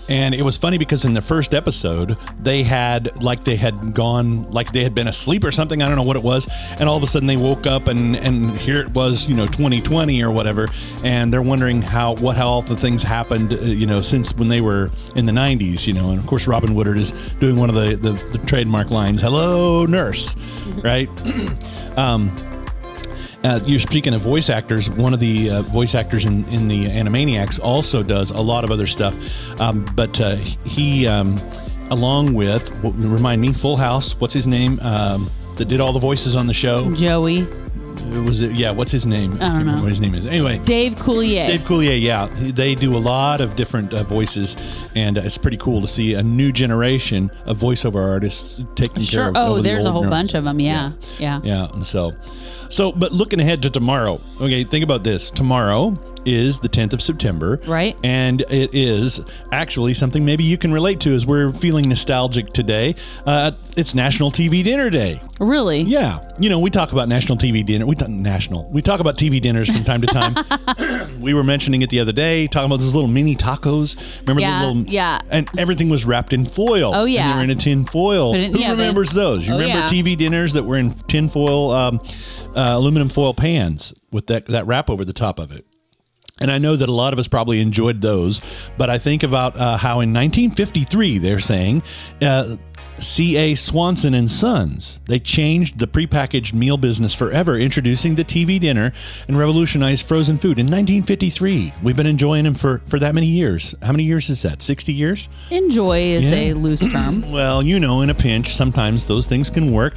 And it was funny because in the first episode, they had like they had gone, like they had been asleep or something. I don't know what it was. And all of a sudden they woke up and and here it was, you know, 2020 or whatever. And they're wondering how what how all the things happened, uh, you know, since when they were in the 90s, you know. And of course, Robin Woodard is doing one of the the, the trademark lines, "Hello, nurse," right? Uh, you're speaking of voice actors. One of the uh, voice actors in, in the Animaniacs also does a lot of other stuff. Um, but uh, he, um, along with, remind me, Full House, what's his name? Um, that did all the voices on the show? Joey. was it? Yeah, what's his name? I, don't remember know. what his name is. Anyway, Dave Coulier. Dave Coulier, yeah, they do a lot of different uh, voices, and uh, it's pretty cool to see a new generation of voiceover artists taking care Sure. of. Oh, of the there's a whole bunch of them. Yeah. Yeah. yeah, and so, so, but looking ahead to tomorrow. Okay, think about this. Tomorrow is the 10th of September, Right. And it is actually something maybe you can relate to as we're feeling nostalgic today. Uh, it's National TV Dinner Day. Really? Yeah, you know, we talk about national TV dinner. We talk national. We talk about TV dinners from time to time. we were mentioning it the other day, talking about those little mini tacos. Remember Yeah, the little yeah. and everything was wrapped in foil. Oh, yeah. and they were in a tin foil. It Who oven. remembers those? You Oh, remember yeah. TV dinners that were in tin foil, um, uh, aluminum foil pans with that that wrap over the top of it. And I know that a lot of us probably enjoyed those, but I think about uh, how in 1953 they're saying uh, C.A. Swanson and Sons they changed the prepackaged meal business forever, introducing the TV dinner and revolutionized frozen food in 1953. We've been enjoying them for for that many years. How many years is that? 60 years? Enjoy is Yeah. a loose term. Well, you know, in a pinch, sometimes those things can work.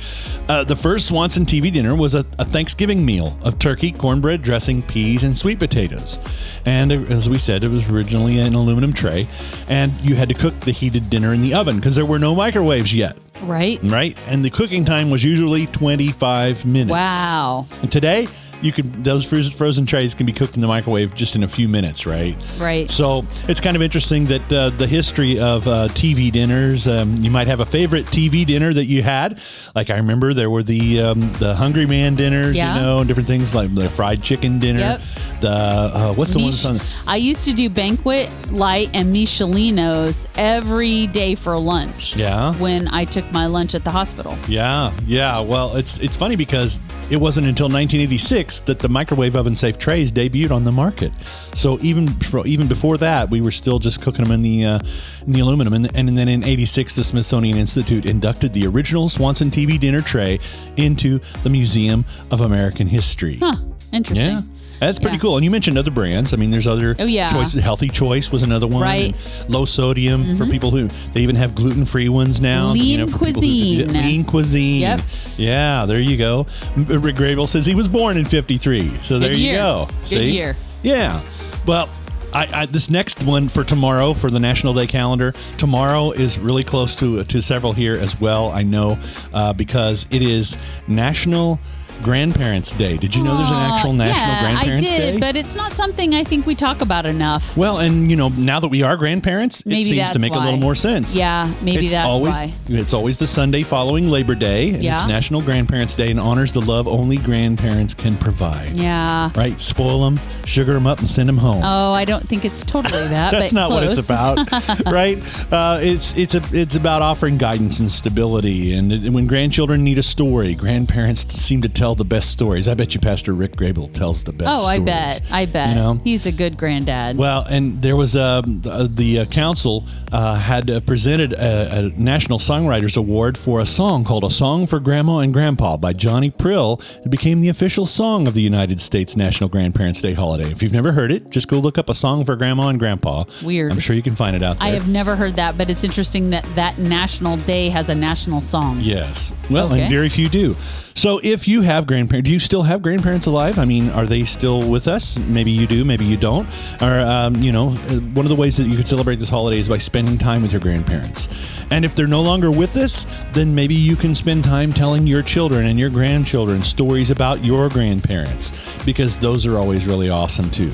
Uh, the first Swanson TV dinner was a, a Thanksgiving meal of turkey, cornbread, dressing, peas, and sweet potatoes. And as we said, it was originally an aluminum tray, and you had to cook the heated dinner in the oven because there were no microwaves yet, Right? right? And the cooking time was usually 25 minutes. Wow. And today, you can those frozen frozen trays can be cooked in the microwave just in a few minutes, right? Right. So it's kind of interesting that uh, the history of uh, TV dinners. Um, you might have a favorite TV dinner that you had. Like I remember there were the um, the Hungry Man dinners, Yeah. you know, and different things like the fried chicken dinner. Yep. The uh, what's the one that's on? Mich- I used to do banquet light and Michelina's every day for lunch. Yeah. When I took my lunch at the hospital. Yeah, yeah. Well, it's it's funny because it wasn't until 1986 that the microwave oven safe trays debuted on the market. So even even before that, we were still just cooking them in the uh, in the aluminum. And, and then in '86, the Smithsonian Institute inducted the original Swanson TV dinner tray into the Museum of American History. Huh. Interesting. Yeah. That's pretty Yeah. cool. And you mentioned other brands. I mean, there's other Oh, yeah. choices. Healthy Choice was another one. Right. Mm-hmm. and Low sodium for people who, they even have gluten free ones now. Lean people who- cuisine. lean cuisine. Yep. Yeah, there you go. Rick Grable says he was born in 53. So there you go. Good See? year. Yeah. Well, I, I, this next one for tomorrow for the National Day calendar. Tomorrow is really close to to several here as well. I know uh, because it is National Grandparents Day. Did you know there's an actual National yeah, Grandparents I did, Day? but it's not something I think we talk about enough. well, and you know, now that we are grandparents, it Maybe seems that's to make a little more sense. Yeah, maybe it's that's always, why. It's always the Sunday following Labor Day, and Yeah. it's National Grandparents Day and honors the love only grandparents can provide. Yeah. Right? Spoil them, sugar them up, and send them home. Oh, I don't think it's totally that. That's but not what it's close. about, right? Uh, it's it's a it's about offering guidance and stability. And it- when grandchildren need a story, grandparents seem to tell the best stories. I bet you Pastor Rick Grable tells the best. Oh, I bet. I bet. You know, He's a good granddad. well, and there was um, the, the uh, council uh, had uh, presented a, a National Songwriters Award for a song called "A Song for Grandma and Grandpa" by Johnny Prill. It became the official song of the United States National Grandparents Day holiday. If you've never heard it, just go look up "A Song for Grandma and Grandpa." Weird. I'm sure you can find it out there. I have never heard that, but it's interesting that that national day has a national song. Yes. Well, Okay. and very few do. So if you have grandparents, do you still have grandparents alive? I mean, are they still with us? Maybe you do, maybe you don't. Or, um, you know, uh, one of the ways that you can celebrate this holiday is by spending time with your grandparents. And if they're no longer with us, then maybe you can spend time telling your children and your grandchildren stories about your grandparents because those are always really awesome too.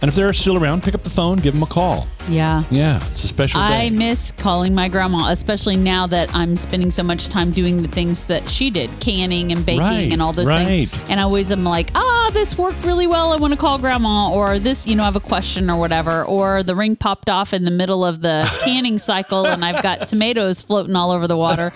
And if they're still around, pick up the phone, give them a call. Yeah. Yeah, it's a special day. I miss calling my grandma, especially now that I'm spending so much time doing the things that she did, canning and baking Right, and all those right. things. And I always am like, ah, this worked really well. I want to call grandma, or this, you know, I have a question or whatever, or the ring popped off in the middle of the canning cycle and I've got tomatoes floating all over the water.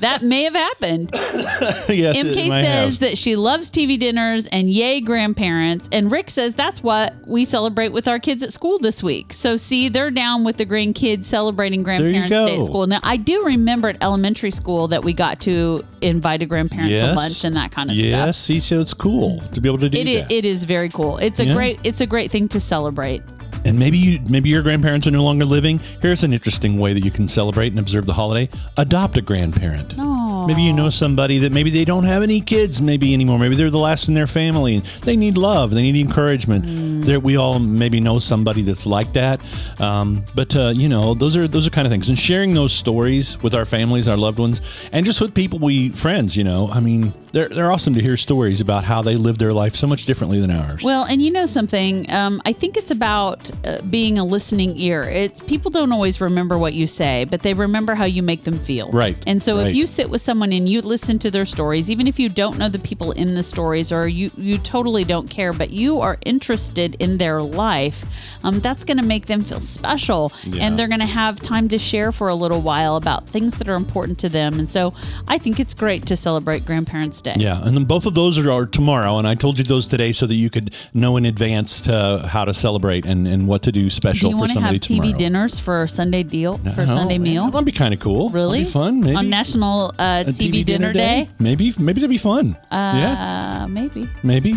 that may have happened. yes, it MK might says have. that she loves TV dinners and yay grandparents. And Rick says that's what we celebrate with our kids at school this week. So see, they're down with the grandkids celebrating grandparents day go. at school. Now I do remember at elementary school that we got to invite a grandparent to Yes. lunch and that kind of Yes, stuff. see, so it's cool to be able to do It, i- that. it is very cool. It's a Yeah. great it's a great thing to celebrate. And maybe you, maybe your grandparents are no longer living. Here's an interesting way that you can celebrate and observe the holiday: adopt a grandparent. Oh, Maybe you know somebody that maybe they don't have any kids maybe anymore. Maybe they're the last in their family and they need love. They need encouragement. Mm. There, we all maybe know somebody that's like that. Um, but uh, you know, those are those are kind of things. And sharing those stories with our families, our loved ones, and just with people we friends. You know, I mean, they're they're awesome to hear stories about how they live their life so much differently than ours. Well, and you know something, um, I think it's about being a listening ear. It's people don't always remember what you say, but they remember how you make them feel. Right, And so right. if you sit with someone and you listen to their stories, even if you don't know the people in the stories or you you totally don't care, but you are interested in their life, um, that's going to make them feel special, Yeah. and they're going to have time to share for a little while about things that are important to them. And so I think it's great to celebrate Grandparents' Day. Yeah, and then both of those are, are tomorrow, and I told you those today so that you could know in advance to how to celebrate and, and what to do Do special you for want to somebody have TV dinners for Sunday deal for Oh, Sunday meal? That'd be kind of cool. Really? That'd be fun. Maybe on National uh, A TV, Dinner, Day? Maybe maybe that'd be fun. yeah, Uh, maybe. maybe.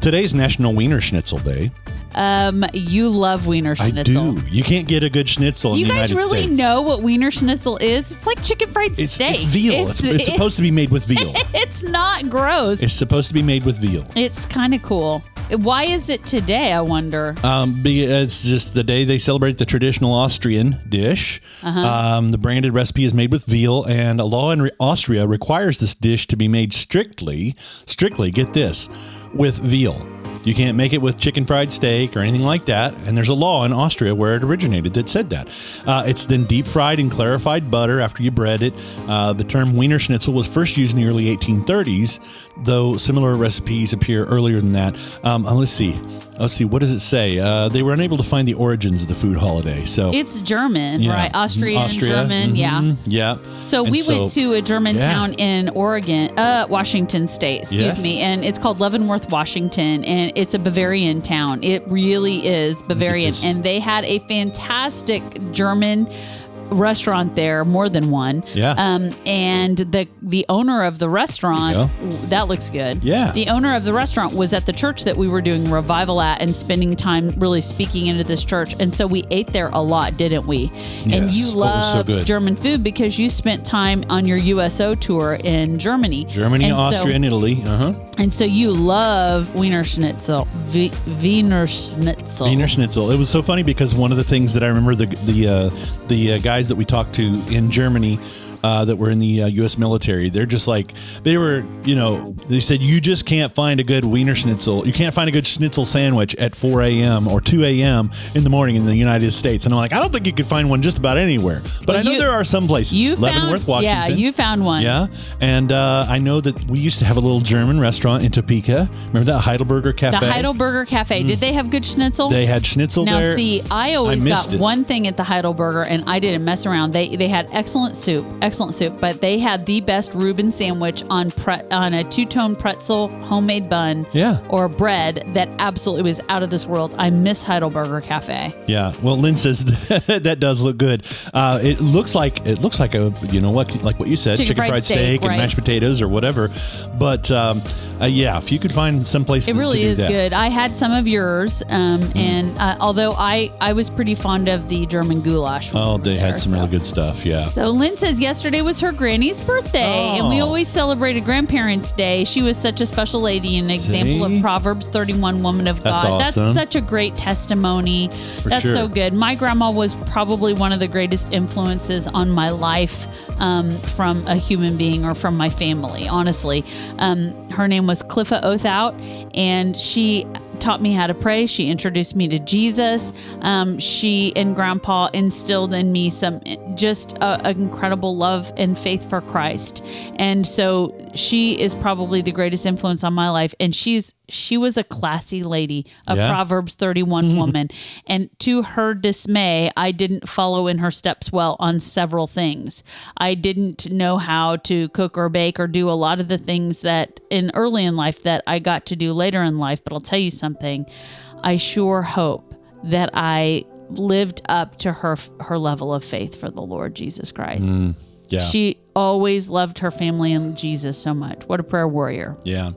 Today's National Wiener Schnitzel Day. Um, you love Wiener Schnitzel. I do. You can't get a good schnitzel Do in you guys really States. know what Wiener Schnitzel is? It's like chicken fried It's, steak. it's veal. It's, it's, supposed to be made with veal. It's not gross. it's supposed to be made with veal. It's kind of cool. Why is it today? I wonder. Um, it's just the day they celebrate the traditional Austrian dish. Uh-huh. Um, the branded recipe is made with veal, and a law in re- Austria requires this dish to be made strictly, strictly, get this, with veal. You can't make it with chicken fried steak or anything like that. And there's a law in Austria where it originated that said that. Uh, it's then deep fried in clarified butter after you bread it. Uh, the term Wiener Schnitzel was first used in the early 1830s, though similar recipes appear earlier than that. Um, uh, let's see. Let's see. What does it say? Uh, they were unable to find the origins of the food holiday. So It's German, Yeah. right? Austrian, Austria, German, yeah. mhm, yeah. So And we went to a German Yeah. town in Oregon, uh, Washington State, excuse Yes. me, and it's called Leavenworth, Washington, and it's a Bavarian town. It really is Bavarian, and they had a fantastic German restaurant there, more than one. Yeah. Um, and the the owner of the restaurant, There that looks good. Yeah. The owner of the restaurant was at the church that we were doing revival at and spending time really speaking into this church, and so we ate there a lot, didn't we? And you was so love. German food because you spent time on your USO tour in Germany. Germany, and so- Austria, and Italy. Uh huh. and so you love Wiener Schnitzel. V- Wiener Schnitzel. Wiener Schnitzel. It was so funny because one of the things that I remember the the uh, the uh, guys that we talked to in Germany. Uh, that were in the uh, U.S. military. They're just like they were, you know. They said you just can't find a good Wiener Schnitzel. You can't find a good Schnitzel sandwich at 4 a.m. or 2 a.m. in the morning in the United States. And I'm like, I don't think you could find one just about anywhere. But Well, I know you- there are some places. You Leavenworth, found, Washington. Yeah, you found one. Yeah, and uh, I know that we used to have a little German restaurant in Topeka. Remember that Heidelberger Cafe? The Heidelberger Cafe. Did they have good schnitzel? Mm. They had schnitzel now, there. see, I always missed got it. one thing at the Heidelberger, and I didn't mess around. They they had excellent soup, excellent soup, but they had the best Reuben sandwich on pre- on a two tone pretzel homemade bun, Yeah. or bread that absolutely was out of this world. I miss Heidelberger Cafe. Yeah, well, Lynn says that does look good. Uh, it looks like it looks like a you know what like what you said, Chicken chicken, fried fried, steak, steak, and right. mashed potatoes or whatever. But um, uh, yeah, if you could find some place, It really is that. good. I had some of yours, um, Mm-hmm. and uh, although I I was pretty fond of the German goulash. Oh, they had some so. really good stuff. Yeah. So Lynn says yesterday was her granny's birthday, and we Oh. always celebrated Grandparents' Day. She was such a special lady, an example See? of Proverbs 31, woman of That's God. awesome. That's such a great testimony. That's sure. so good. My grandma was probably one of the greatest influences on my life um, from a human being or from my family, honestly. Um, her name was Cliffa Othout, and she taught me how to pray. She introduced me to Jesus. Um, she and Grandpa instilled in me some just an incredible love and faith for Christ. And so she is probably the greatest influence on my life. And she's she was a classy lady, a Yeah. Proverbs 31 woman. And to her dismay, I didn't follow in her steps well on several things. I didn't know how to cook or bake or do a lot of the things that in early in life that I got to do later in life. But I'll tell you something, I sure hope that I lived up to her her level of faith for the Lord Jesus Christ. Mm, yeah. She always loved her family and Jesus so much. What a prayer warrior. Yeah.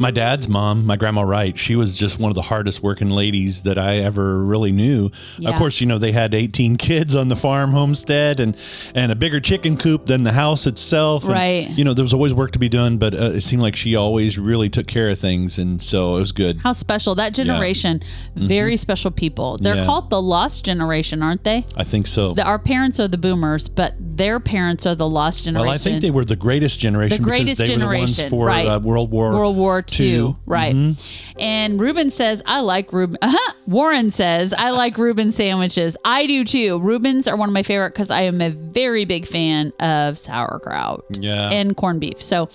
My dad's mom, my grandma Wright, she was just one of the hardest working ladies that I ever really knew. Yeah. Of course, you know, they had 18 kids on the farm homestead and and a bigger chicken coop than the house itself. And, Right. You know, there was always work to be done, but uh, it seemed like she always really took care of things. And so it was good. How special. That generation, very special people. They're Mm-hmm. Yeah. called the lost generation, aren't they? I think so. The, our parents are the boomers, but their parents are the lost generation. Well, I think they were the greatest generation the greatest because they generation, were the ones for right? uh, World War World War II, II. right? Mm-hmm. And Ruben says, "I like Ruben." Uh-huh. Warren says, "I like Reuben sandwiches. I do too. Rubens are one of my favorite because I am a very big fan of sauerkraut Yeah. and corned beef. So."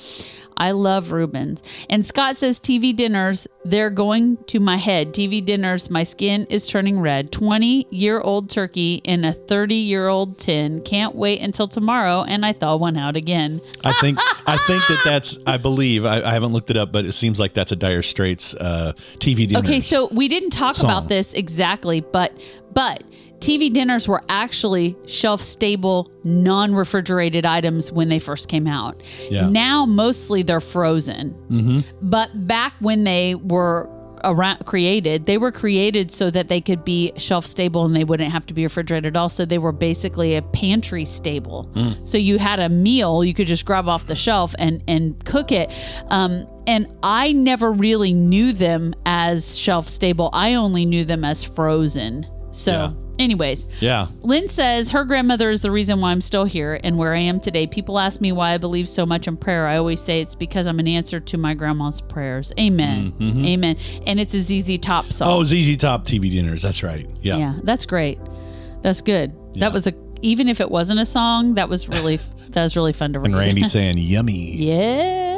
I love Rubens. And Scott says TV dinners, they're going to my head. TV dinners, my skin is turning red. 20 year old turkey in a 30 year old tin. Can't wait until tomorrow. And I thaw one out again. I think I think that that's I believe I, I haven't looked it up, but it seems like that's a Dire Straits uh, TV dinner. Okay, so we didn't talk song. about this exactly, but but TV dinners were actually shelf stable, non refrigerated items when they first came out. Yeah. Now mostly they're frozen. Mm-hmm. But back when they were around, created, they were created so that they could be shelf stable and they wouldn't have to be refrigerated. Also, they were basically a pantry stable. So you had a meal you could just grab off the shelf and and cook it. Um, and I never really knew them as shelf stable. I only knew them as frozen. So, Yeah. Anyways, yeah, Lynn says her grandmother is the reason why I'm still here and where I am today. People ask me why I believe so much in prayer. I always say it's because I'm an answer to my grandma's prayers. Amen. Mm-hmm. Amen. And it's a ZZ Top song. oh ZZ Top TV dinners. That's right. Yeah, yeah, that's great. That's good. Yeah. That was a even if it wasn't a song, that was really that was really fun to read. and Randy saying yummy. yes.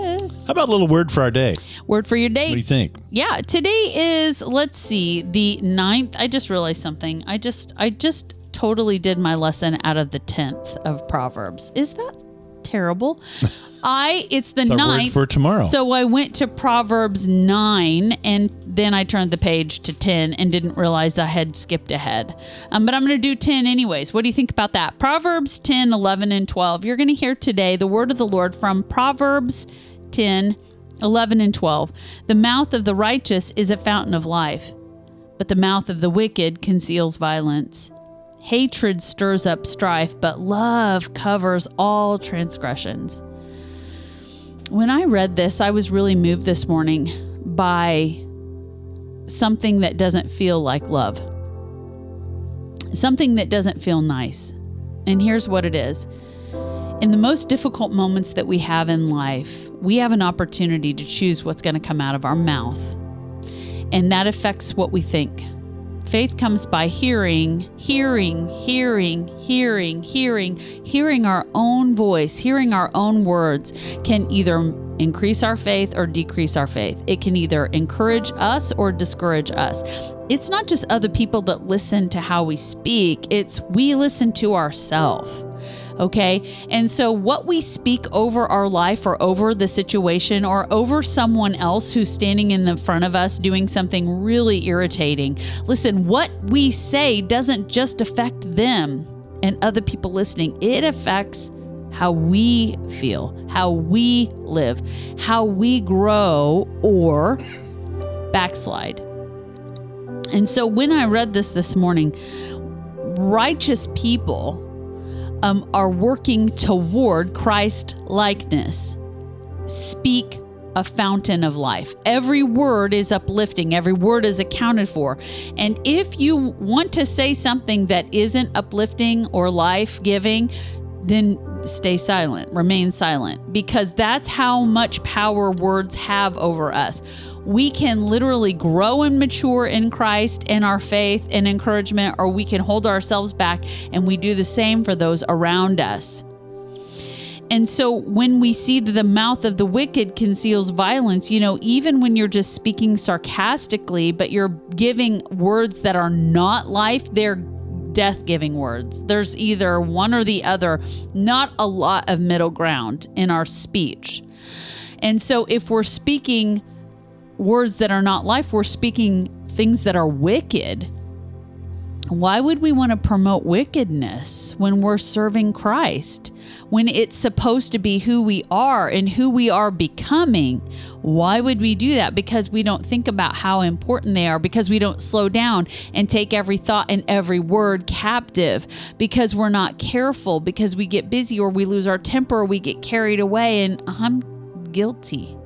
How about a little word for our day? Word for your day. What do you think? Yeah, today is let's see, the ninth. I just realized something. I just I just totally did my lesson out of the tenth of Proverbs. Is that terrible? I it's the It's ninth for tomorrow. So I went to Proverbs nine and then I turned the page to ten and didn't realize I had skipped ahead. Um, but I'm going to do ten anyways. What do you think about that? Proverbs 10, 11, and 12. You're going to hear today the word of the Lord from Proverbs 10, 11, and 12. The mouth of the righteous is a fountain of life, but the mouth of the wicked conceals violence. Hatred stirs up strife, but love covers all transgressions. When I read this, I was really moved this morning by something that doesn't feel like love, something that doesn't feel nice. And here's what it is in the most difficult moments that we have in life, we have an opportunity to choose what's going to come out of our mouth. And that affects what we think. Faith comes by hearing, hearing, hearing, hearing, hearing, hearing our own voice, hearing our own words can either increase our faith or decrease our faith. It can either encourage us or discourage us. It's not just other people that listen to how we speak, it's we listen to ourselves. Okay. And so, what we speak over our life or over the situation or over someone else who's standing in the front of us doing something really irritating, listen, what we say doesn't just affect them and other people listening, it affects how we feel, how we live, how we grow or backslide. And so, when I read this this morning, righteous people um, are working toward Christ likeness. Speak a fountain of life. Every word is uplifting, every word is accounted for. And if you want to say something that isn't uplifting or life giving, then stay silent, remain silent, because that's how much power words have over us. We can literally grow and mature in Christ in our faith and encouragement, or we can hold ourselves back and we do the same for those around us. And so when we see that the mouth of the wicked conceals violence, you know, even when you're just speaking sarcastically, but you're giving words that are not life, they're death giving words. There's either one or the other, not a lot of middle ground in our speech. And so if we're speaking words that are not life, we're speaking things that are wicked. Why would we want to promote wickedness when we're serving Christ? When it's supposed to be who we are and who we are becoming? Why would we do that? Because we don't think about how important they are, because we don't slow down and take every thought and every word captive, because we're not careful, because we get busy or we lose our temper or we get carried away. And I'm guilty.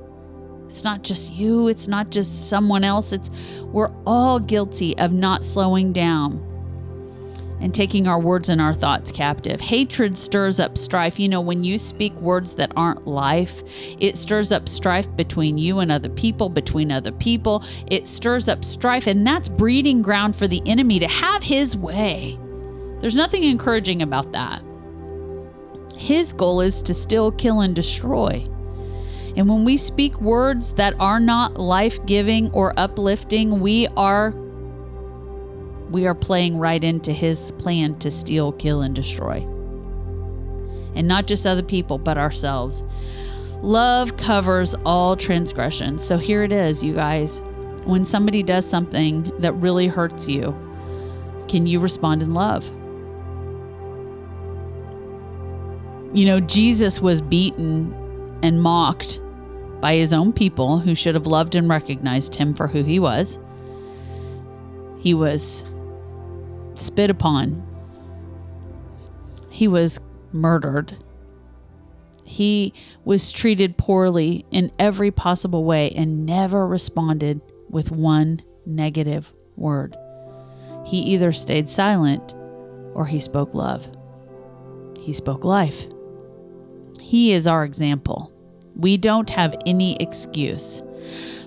It's not just you, it's not just someone else. It's we're all guilty of not slowing down and taking our words and our thoughts captive. Hatred stirs up strife. You know, when you speak words that aren't life, it stirs up strife between you and other people, between other people. It stirs up strife, and that's breeding ground for the enemy to have his way. There's nothing encouraging about that. His goal is to still kill and destroy. And when we speak words that are not life giving or uplifting, we are we are playing right into his plan to steal, kill, and destroy. And not just other people, but ourselves. Love covers all transgressions. So here it is, you guys. When somebody does something that really hurts you, can you respond in love? You know, Jesus was beaten and mocked by his own people who should have loved and recognized him for who he was. He was spit upon. He was murdered. He was treated poorly in every possible way and never responded with one negative word. He either stayed silent or he spoke love. He spoke life. He is our example. We don't have any excuse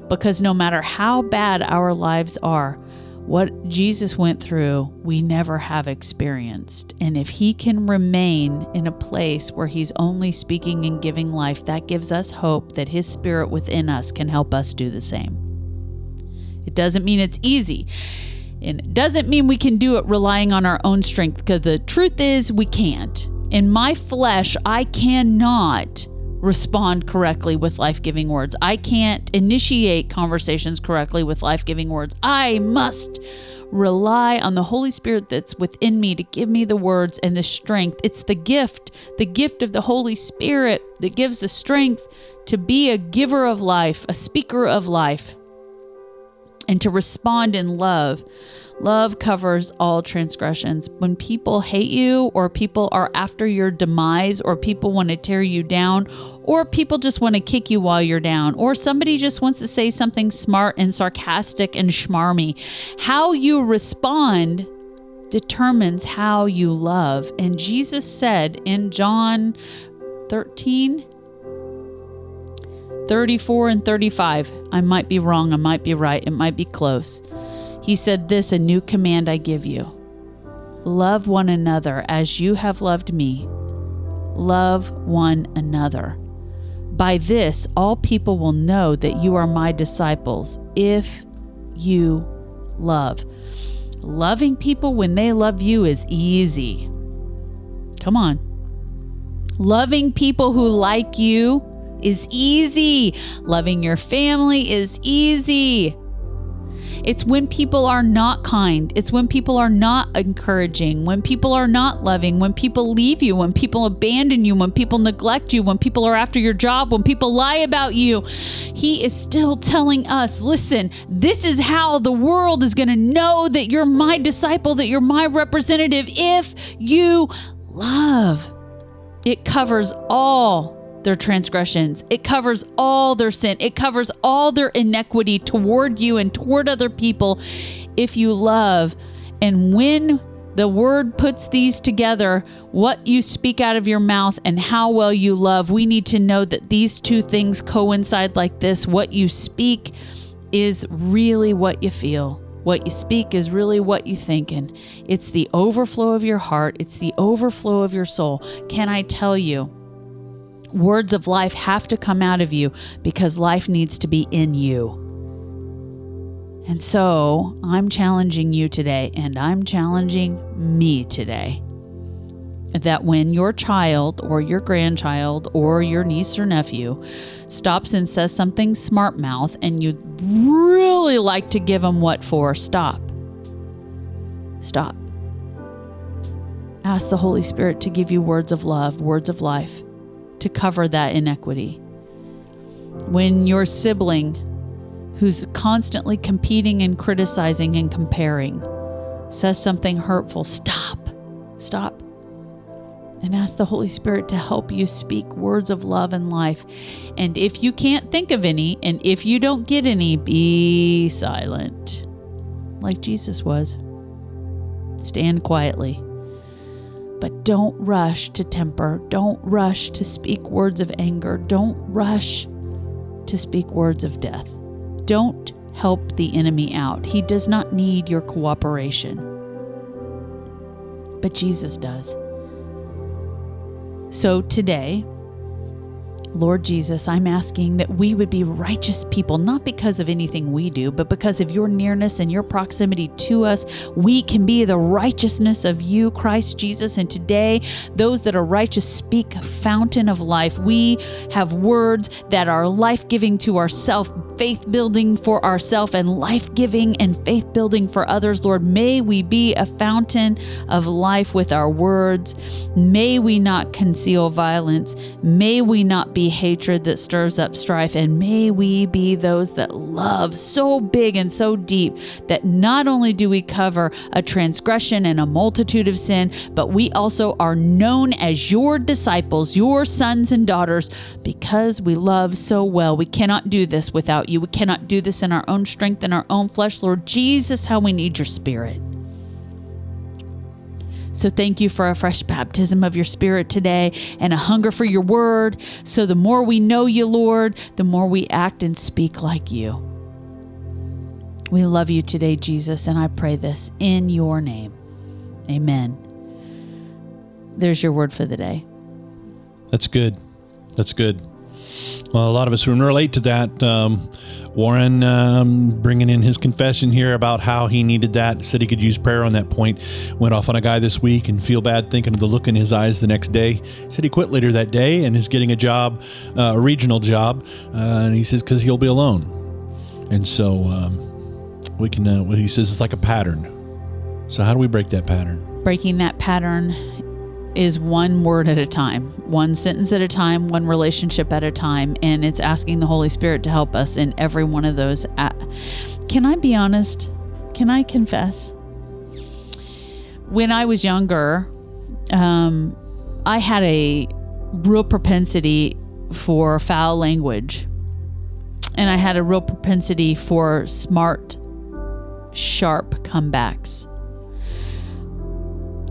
because no matter how bad our lives are, what Jesus went through, we never have experienced. And if He can remain in a place where He's only speaking and giving life, that gives us hope that His Spirit within us can help us do the same. It doesn't mean it's easy. And it doesn't mean we can do it relying on our own strength, because the truth is we can't. In my flesh, I cannot respond correctly with life giving words. I can't initiate conversations correctly with life giving words. I must rely on the Holy Spirit that's within me to give me the words and the strength. It's the gift, the gift of the Holy Spirit that gives the strength to be a giver of life, a speaker of life, and to respond in love. Love covers all transgressions. When people hate you, or people are after your demise, or people want to tear you down, or people just want to kick you while you're down, or somebody just wants to say something smart and sarcastic and schmarmy, how you respond determines how you love. And Jesus said in John 13, 34 and 35, I might be wrong, I might be right, it might be close. He said, This a new command I give you love one another as you have loved me. Love one another. By this, all people will know that you are my disciples if you love. Loving people when they love you is easy. Come on. Loving people who like you is easy. Loving your family is easy. It's when people are not kind. It's when people are not encouraging, when people are not loving, when people leave you, when people abandon you, when people neglect you, when people are after your job, when people lie about you. He is still telling us listen, this is how the world is going to know that you're my disciple, that you're my representative if you love. It covers all their transgressions. It covers all their sin. It covers all their inequity toward you and toward other people if you love. And when the word puts these together, what you speak out of your mouth and how well you love, we need to know that these two things coincide like this. What you speak is really what you feel. What you speak is really what you think, and it's the overflow of your heart, it's the overflow of your soul. Can I tell you? Words of life have to come out of you because life needs to be in you. And so I'm challenging you today, and I'm challenging me today that when your child or your grandchild or your niece or nephew stops and says something smart mouth and you'd really like to give them what for, stop. Stop. Ask the Holy Spirit to give you words of love, words of life, to cover that inequity. When your sibling, who's constantly competing and criticizing and comparing, says something hurtful, stop. Stop. And ask the Holy Spirit to help you speak words of love and life. And if you can't think of any, and if you don't get any, be silent, like Jesus was. Stand quietly. But don't rush to temper. Don't rush to speak words of anger. Don't rush to speak words of death. Don't help the enemy out. He does not need your cooperation. But Jesus does. So today, Lord Jesus, I'm asking that we would be righteous people, not because of anything we do, but because of your nearness and your proximity to us. We can be the righteousness of you, Christ Jesus. And today, those that are righteous speak fountain of life. We have words that are life giving to ourselves, faith building for ourselves, and life giving and faith building for others. Lord, may we be a fountain of life with our words. May we not conceal violence. May we not be hatred that stirs up strife. And may we be those that love so big and so deep that not only do we cover a transgression and a multitude of sin, but we also are known as your disciples, your sons and daughters, because we love so well. We cannot do this without you. We cannot do this in our own strength and our own flesh. Lord Jesus, how we need your spirit. So thank you for a fresh baptism of your spirit today and a hunger for your word. So the more we know you, Lord, the more we act and speak like you. We love you today, Jesus, and I pray this in your name. Amen. There's your word for the day. That's good. That's good. Well, a lot of us can relate to that. Um, Warren um, bringing in his confession here about how he needed that, said he could use prayer on that point. Went off on a guy this week and feel bad thinking of the look in his eyes the next day. Said he quit later that day and is getting a job, uh, a regional job. Uh, and he says, because he'll be alone. And so um, we can, uh, he says it's like a pattern. So, how do we break that pattern? Breaking that pattern is one word at a time, one sentence at a time, one relationship at a time. And it's asking the Holy Spirit to help us in every one of those. Can I be honest? Can I confess? When I was younger, um, I had a real propensity for foul language. And I had a real propensity for smart, sharp comebacks.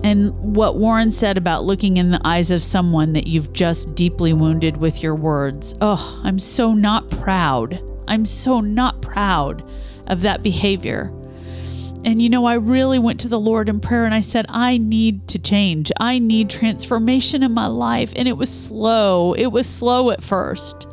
And what Warren said about looking in the eyes of someone that you've just deeply wounded with your words. Oh, I'm so not proud. I'm so not proud of that behavior. And you know, I really went to the Lord in prayer and I said, I need to change. I need transformation in my life. And it was slow. It was slow at first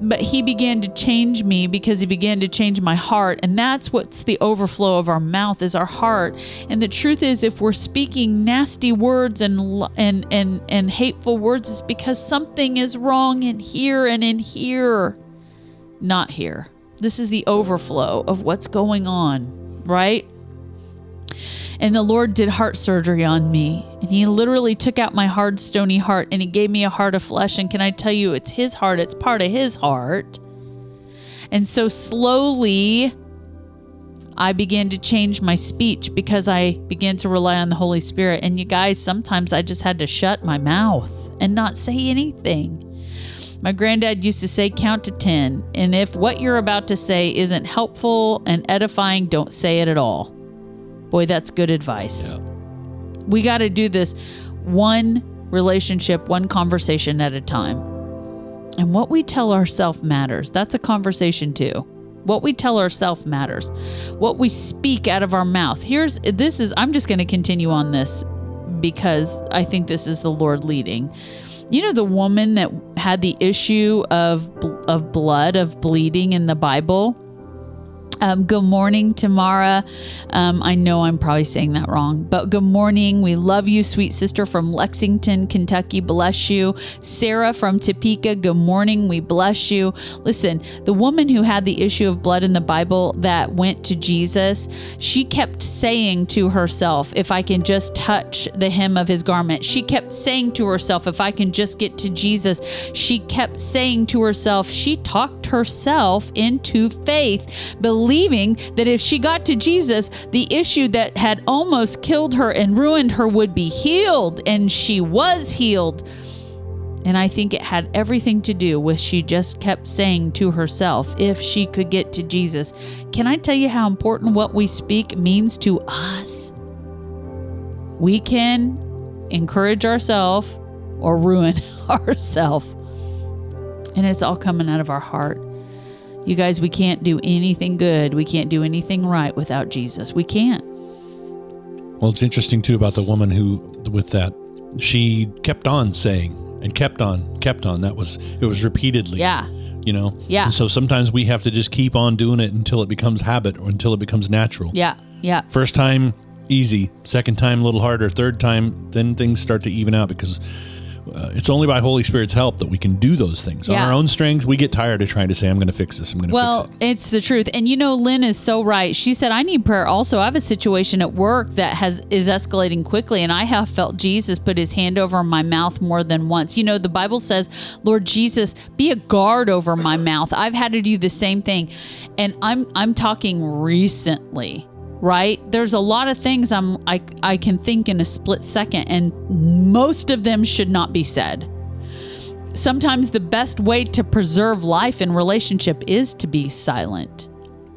but he began to change me because he began to change my heart. And that's what's the overflow of our mouth is our heart. And the truth is if we're speaking nasty words and and and and hateful words it's because something is wrong in here and in here not here. This is the overflow of what's going on right and the Lord did heart surgery on me. And He literally took out my hard, stony heart and He gave me a heart of flesh. And can I tell you, it's His heart, it's part of His heart. And so slowly, I began to change my speech because I began to rely on the Holy Spirit. And you guys, sometimes I just had to shut my mouth and not say anything. My granddad used to say, count to 10. And if what you're about to say isn't helpful and edifying, don't say it at all. Boy, that's good advice. Yeah. We got to do this one relationship, one conversation at a time. And what we tell ourselves matters. That's a conversation too. What we tell ourselves matters. What we speak out of our mouth. Here's this is I'm just going to continue on this because I think this is the Lord leading. You know the woman that had the issue of of blood of bleeding in the Bible? Um, good morning, Tamara. Um, I know I'm probably saying that wrong, but good morning. We love you, sweet sister from Lexington, Kentucky. Bless you. Sarah from Topeka. Good morning. We bless you. Listen, the woman who had the issue of blood in the Bible that went to Jesus, she kept saying to herself, If I can just touch the hem of his garment, she kept saying to herself, If I can just get to Jesus, she kept saying to herself, she talked herself into faith, believing that if she got to Jesus, the issue that had almost killed her and ruined her would be healed. And she was healed. And I think it had everything to do with she just kept saying to herself, if she could get to Jesus. Can I tell you how important what we speak means to us? We can encourage ourselves or ruin ourselves. And it's all coming out of our heart. You guys, we can't do anything good. We can't do anything right without Jesus. We can't. Well, it's interesting too about the woman who, with that, she kept on saying and kept on, kept on. That was it was repeatedly. Yeah. You know. Yeah. And so sometimes we have to just keep on doing it until it becomes habit or until it becomes natural. Yeah. Yeah. First time easy, second time a little harder, third time then things start to even out because uh, it's only by Holy Spirit's help that we can do those things. Yeah. On our own strength, we get tired of trying to say, "I'm going to fix this. I'm going to Well, fix it." it's the truth. And you know, Lynn is so right. She said, I need prayer also. I have a situation at work that has is escalating quickly, and I have felt Jesus put his hand over my mouth more than once. You know, the Bible says, Lord Jesus, be a guard over my mouth. I've had to do the same thing. And I'm I'm talking recently. Right? There's a lot of things I'm I I can think in a split second and most of them should not be said sometimes the best way to preserve life in relationship is to be silent.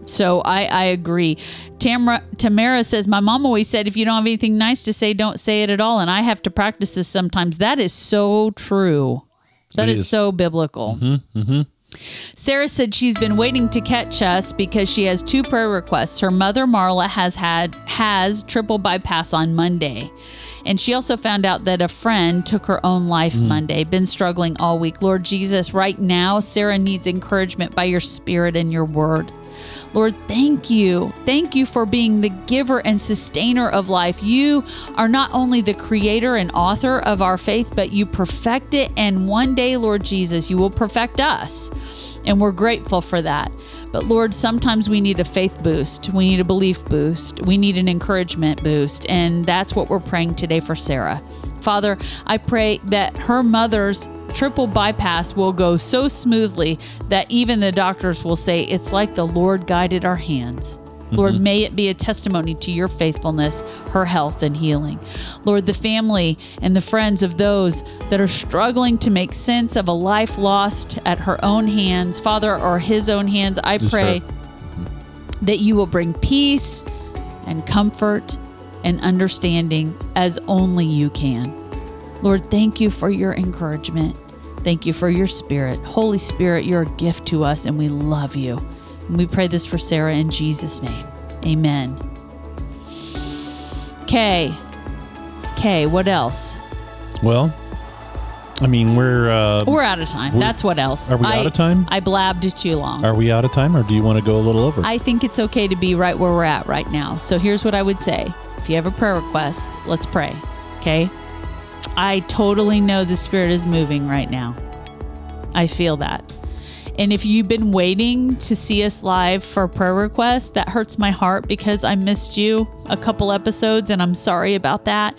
So I, I agree. Tamara, Tamara says, My mom always said, if you don't have anything nice to say, don't say it at all. And I have to practice this sometimes. That is so true. That is. is. so biblical. Mm-hmm, mm-hmm. Sarah said she's been waiting to catch us because she has two prayer requests. Her mother Marla has had has triple bypass on Monday. And she also found out that a friend took her own life mm. Monday. Been struggling all week. Lord Jesus, right now Sarah needs encouragement by your spirit and your word. Lord, thank you. Thank you for being the giver and sustainer of life. You are not only the creator and author of our faith, but you perfect it. And one day, Lord Jesus, you will perfect us. And we're grateful for that. But Lord, sometimes we need a faith boost. We need a belief boost. We need an encouragement boost. And that's what we're praying today for Sarah. Father, I pray that her mother's triple bypass will go so smoothly that even the doctors will say it's like the Lord guided our hands. Lord, mm-hmm. may it be a testimony to your faithfulness, her health, and healing. Lord, the family and the friends of those that are struggling to make sense of a life lost at her own hands, Father, or his own hands, I Just pray her. that you will bring peace and comfort and understanding as only you can. Lord, thank you for your encouragement. Thank you for your spirit. Holy Spirit, you're a gift to us and we love you. And we pray this for Sarah in Jesus' name. Amen. Okay. Okay, what else? Well, I mean, we're uh, We're out of time. That's what else. are we I- out of time? I blabbed too long. are we out of time, or do you want to go a little over? I think it's okay to be right where we're at right now. So here's what I would say. If you have a prayer request, let's pray. Okay? I totally know the Spirit is moving right now. I feel that. And if you've been waiting to see us live for prayer request, that hurts my heart because I missed you a couple episodes and I'm sorry about that.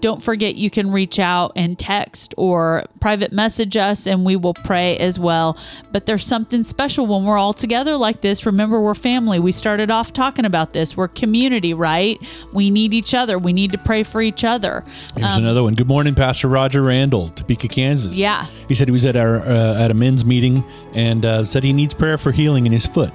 Don't forget you can reach out and text or private message us and we will pray as well. But there's something special when we're all together like this. Remember, we're family. We started off talking about this. We're community, right? We need each other. We need to pray for each other. Here's another one. Good morning, Pastor Roger Randall, Topeka, Kansas. Yeah. He said he was at our uh, at a men's meeting and uh, said he needs prayer for healing in his foot.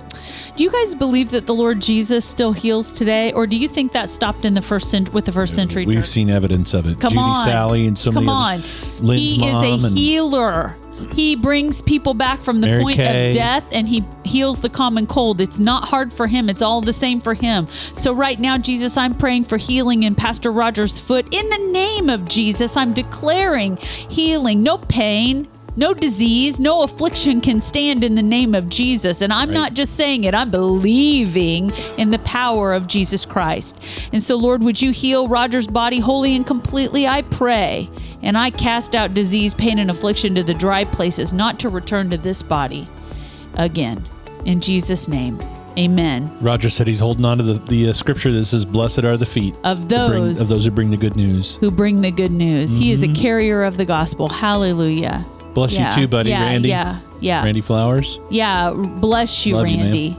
Do you guys believe that the Lord Jesus still heals today, or do you think that stopped in the first cent- with the first century We've church? seen evidence of it. Come Judy on, Sally and so Come many on. Lynn's he is a and healer. He brings people back from the Mary point Kay. of death, and he heals the common cold. It's not hard for him. It's all the same for him. So right now, Jesus, I'm praying for healing in Pastor Roger's foot in the name of Jesus. I'm declaring healing. No pain. No disease, no affliction can stand in the name of Jesus. And I'm Right. not just saying it, I'm believing in the power of Jesus Christ. And so, Lord, would you heal Roger's body wholly and completely? I pray. And I cast out disease, pain, and affliction to the dry places, not to return to this body again. In Jesus' name, amen. Roger said he's holding on to the, the uh, scripture that says, Blessed are the feet Of who bring- those of those who bring the good news. who bring the good news. He is a carrier of the gospel. Hallelujah. Bless Yeah, you too, buddy, yeah, Randy. Yeah, yeah, Randy Flowers. yeah. Bless you, Love you. Randy.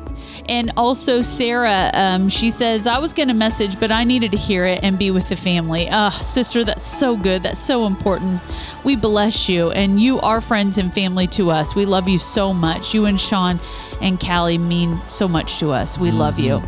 and also Sarah, um, she says I was going to message, but I needed to hear it and be with the family. Ah, sister, that's so good. That's so important. We bless you, and you are friends and family to us. We love you so much. You and Sean and Callie mean so much to us. We love you.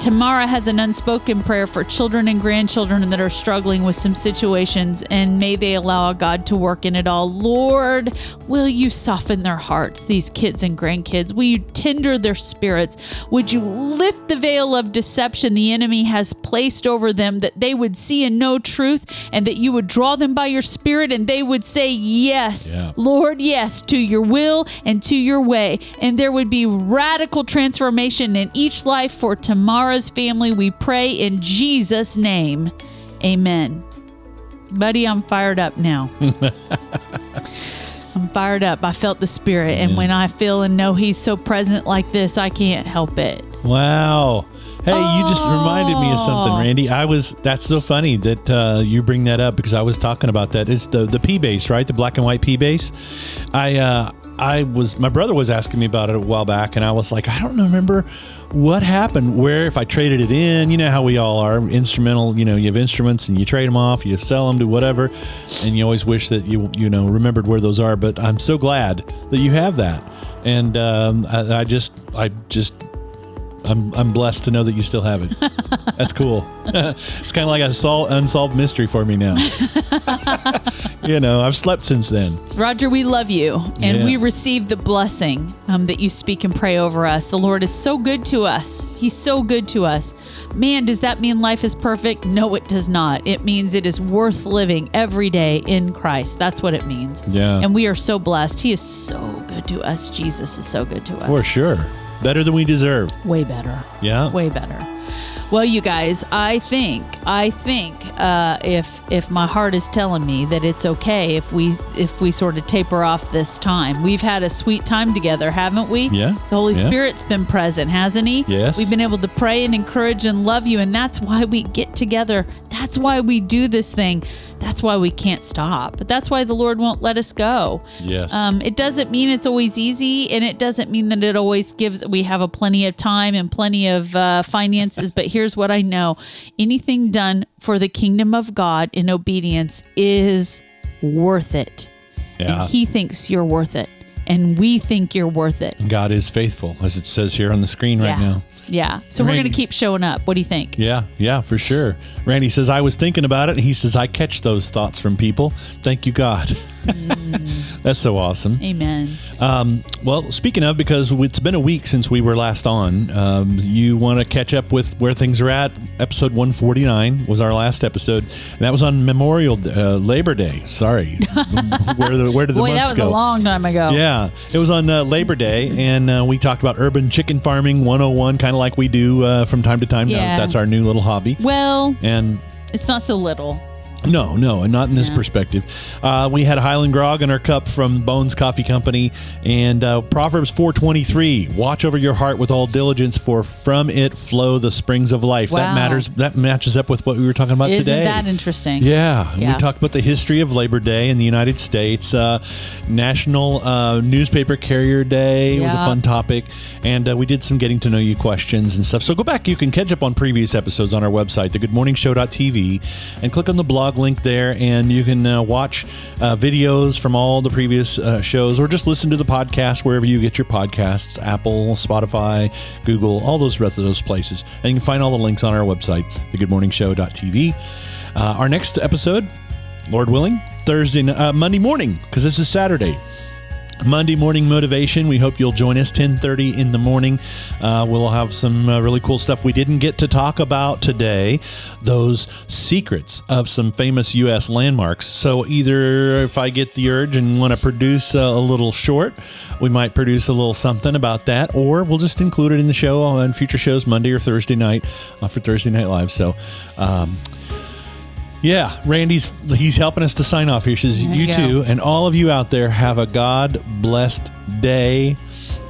Tamara has an unspoken prayer for children and grandchildren that are struggling with some situations, and may they allow God to work in it all. Lord, will you soften their hearts, these kids and grandkids? Will you tender their spirits? Would you lift the veil of deception the enemy has placed over them that they would see and know truth, and that you would draw them by your spirit and they would say, Yes, Yeah. Lord, yes, to your will and to your way. And there would be radical transformation in each life for Family. We pray in Jesus' name. Amen. Buddy, I'm fired up now. I'm fired up. I felt the spirit. And when I feel and know he's so present like this, I can't help it. Wow. Hey, you just reminded me of something. Randy. I was that's so funny that uh, you bring that up because I was talking about that. It's the the P bass, right? The black and white P bass. I uh I was my brother was asking me about it a while back and I was like, I don't remember what happened where if I traded it in, you know how we all are instrumental, you know, you have instruments and you trade them off, you sell them to whatever, and you always wish that you you know remembered where those are, but I'm so glad that you have that. And um, I, I just I just I'm I'm blessed to know that you still have it. That's cool. it's kind of like a sol- unsolved mystery for me now. you know, I've slept since then. Roger, we love you, and Yeah. we receive the blessing um, that you speak and pray over us. The Lord is so good to us. He's so good to us. Man, does that mean life is perfect? No, it does not. It means it is worth living every day in Christ. That's what it means. Yeah. And we are so blessed. He is so good to us. Jesus is so good to us. For sure. Better than we deserve. Way better. Yeah. Way better. Well, you guys, I think I think uh, if if my heart is telling me that it's okay if we if we sort of taper off this time, we've had a sweet time together, haven't we? Yeah. The Holy Yeah. Spirit's been present, hasn't He? Yes. We've been able to pray and encourage and love you, and that's why we get together. That's why we do this thing. That's why we can't stop. But that's why the Lord won't let us go. Yes. Um, it doesn't mean it's always easy, and it doesn't mean that it always gives. We have a plenty of time and plenty of uh, finances. but here's what I know: anything done for the kingdom of God in obedience is worth it. Yeah. And He thinks you're worth it, and we think you're worth it. God is faithful, as it says here on the screen right yeah. now. Yeah. So we're gonna keep showing up. What do you think? Yeah, yeah, for sure. Randy says, I was thinking about it, and he says, I catch those thoughts from people. Thank you, God. That's so awesome. Amen. Um, well, speaking of, because it's been a week since we were last on, um, you want to catch up with where things are at. Episode 149 was our last episode, and that was on Memorial uh, Labor Day. Sorry, where the where did the Boy, that months was go? a long time ago. Yeah, it was on uh, Labor Day, and uh, we talked about urban chicken farming 101, kind of like we do uh, from time to time. Now Yeah. that's our new little hobby. Well, And it's not so little. No, no, and not in this Yeah. perspective. Uh, we had Highland Grog in our cup from Bones Coffee Company, and uh, Proverbs four twenty three: Watch over your heart with all diligence, for from it flow the springs of life. That matters. That matches up with what we were talking about Isn't today. that interesting? Yeah, Yeah. we talked about the history of Labor Day in the United States. Uh, National uh, Newspaper Carrier Day was a fun topic, and uh, we did some getting to know you questions and stuff. So go back; you can catch up on previous episodes on our website, thegoodmorningshow.tv, and click on the blog link there, and you can uh, watch uh, videos from all the previous uh, shows, or just listen to the podcast wherever you get your podcasts: Apple, Spotify, Google, all those rest of those places. And you can find all the links on our website, thegoodmorningshow.tv. Uh, our next episode, Lord willing, Thursday, uh, Monday morning, because this is Saturday. Monday morning motivation. We hope you'll join us 10:30 in the morning. Uh, we'll have some uh, really cool stuff we didn't get to talk about today. Those secrets of some famous U.S. landmarks. So either if I get the urge and want to produce a, a little short, we might produce a little something about that, or we'll just include it in the show on future shows Monday or Thursday night uh, for Thursday Night Live. So. Um, yeah, Randy's he's helping us to sign off here. She says, There "You too, and all of you out there, have a God blessed day."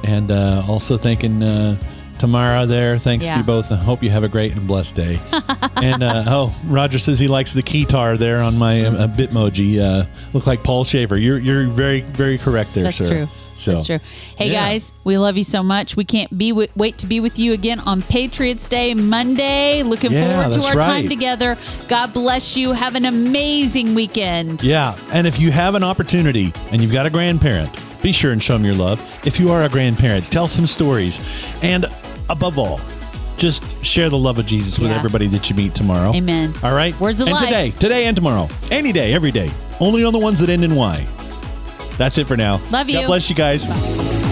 And uh, also thanking uh, Tamara there. Thanks to you both. I hope you have a great and blessed day. and uh, oh, Roger says he likes the keytar there on my uh, Bitmoji. Uh, look like Paul Shaffer. You're you're very very correct there, That's sir. true. So, That's true. Hey yeah. guys, we love you so much. We can't be wi- wait to be with you again on Patriots Day Monday. Looking Yeah, forward to our time together. God bless you. Have an amazing weekend. Yeah, and if you have an opportunity and you've got a grandparent, be sure and show them your love. If you are a grandparent, tell some stories. And above all, just share the love of Jesus with everybody that you meet tomorrow. Amen. All right? Words of and life. today, today and tomorrow. Any day, every day. Only on the ones that end in Y. That's it for now. Love you. God bless you guys.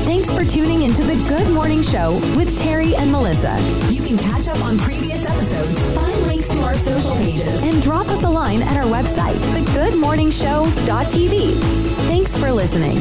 Thanks for tuning into the Good Morning Show with Terry and Melissa. You can catch up on previous episodes, find links to our social pages, and drop us a line at our website, thegoodmorningshow.tv. Thanks for listening.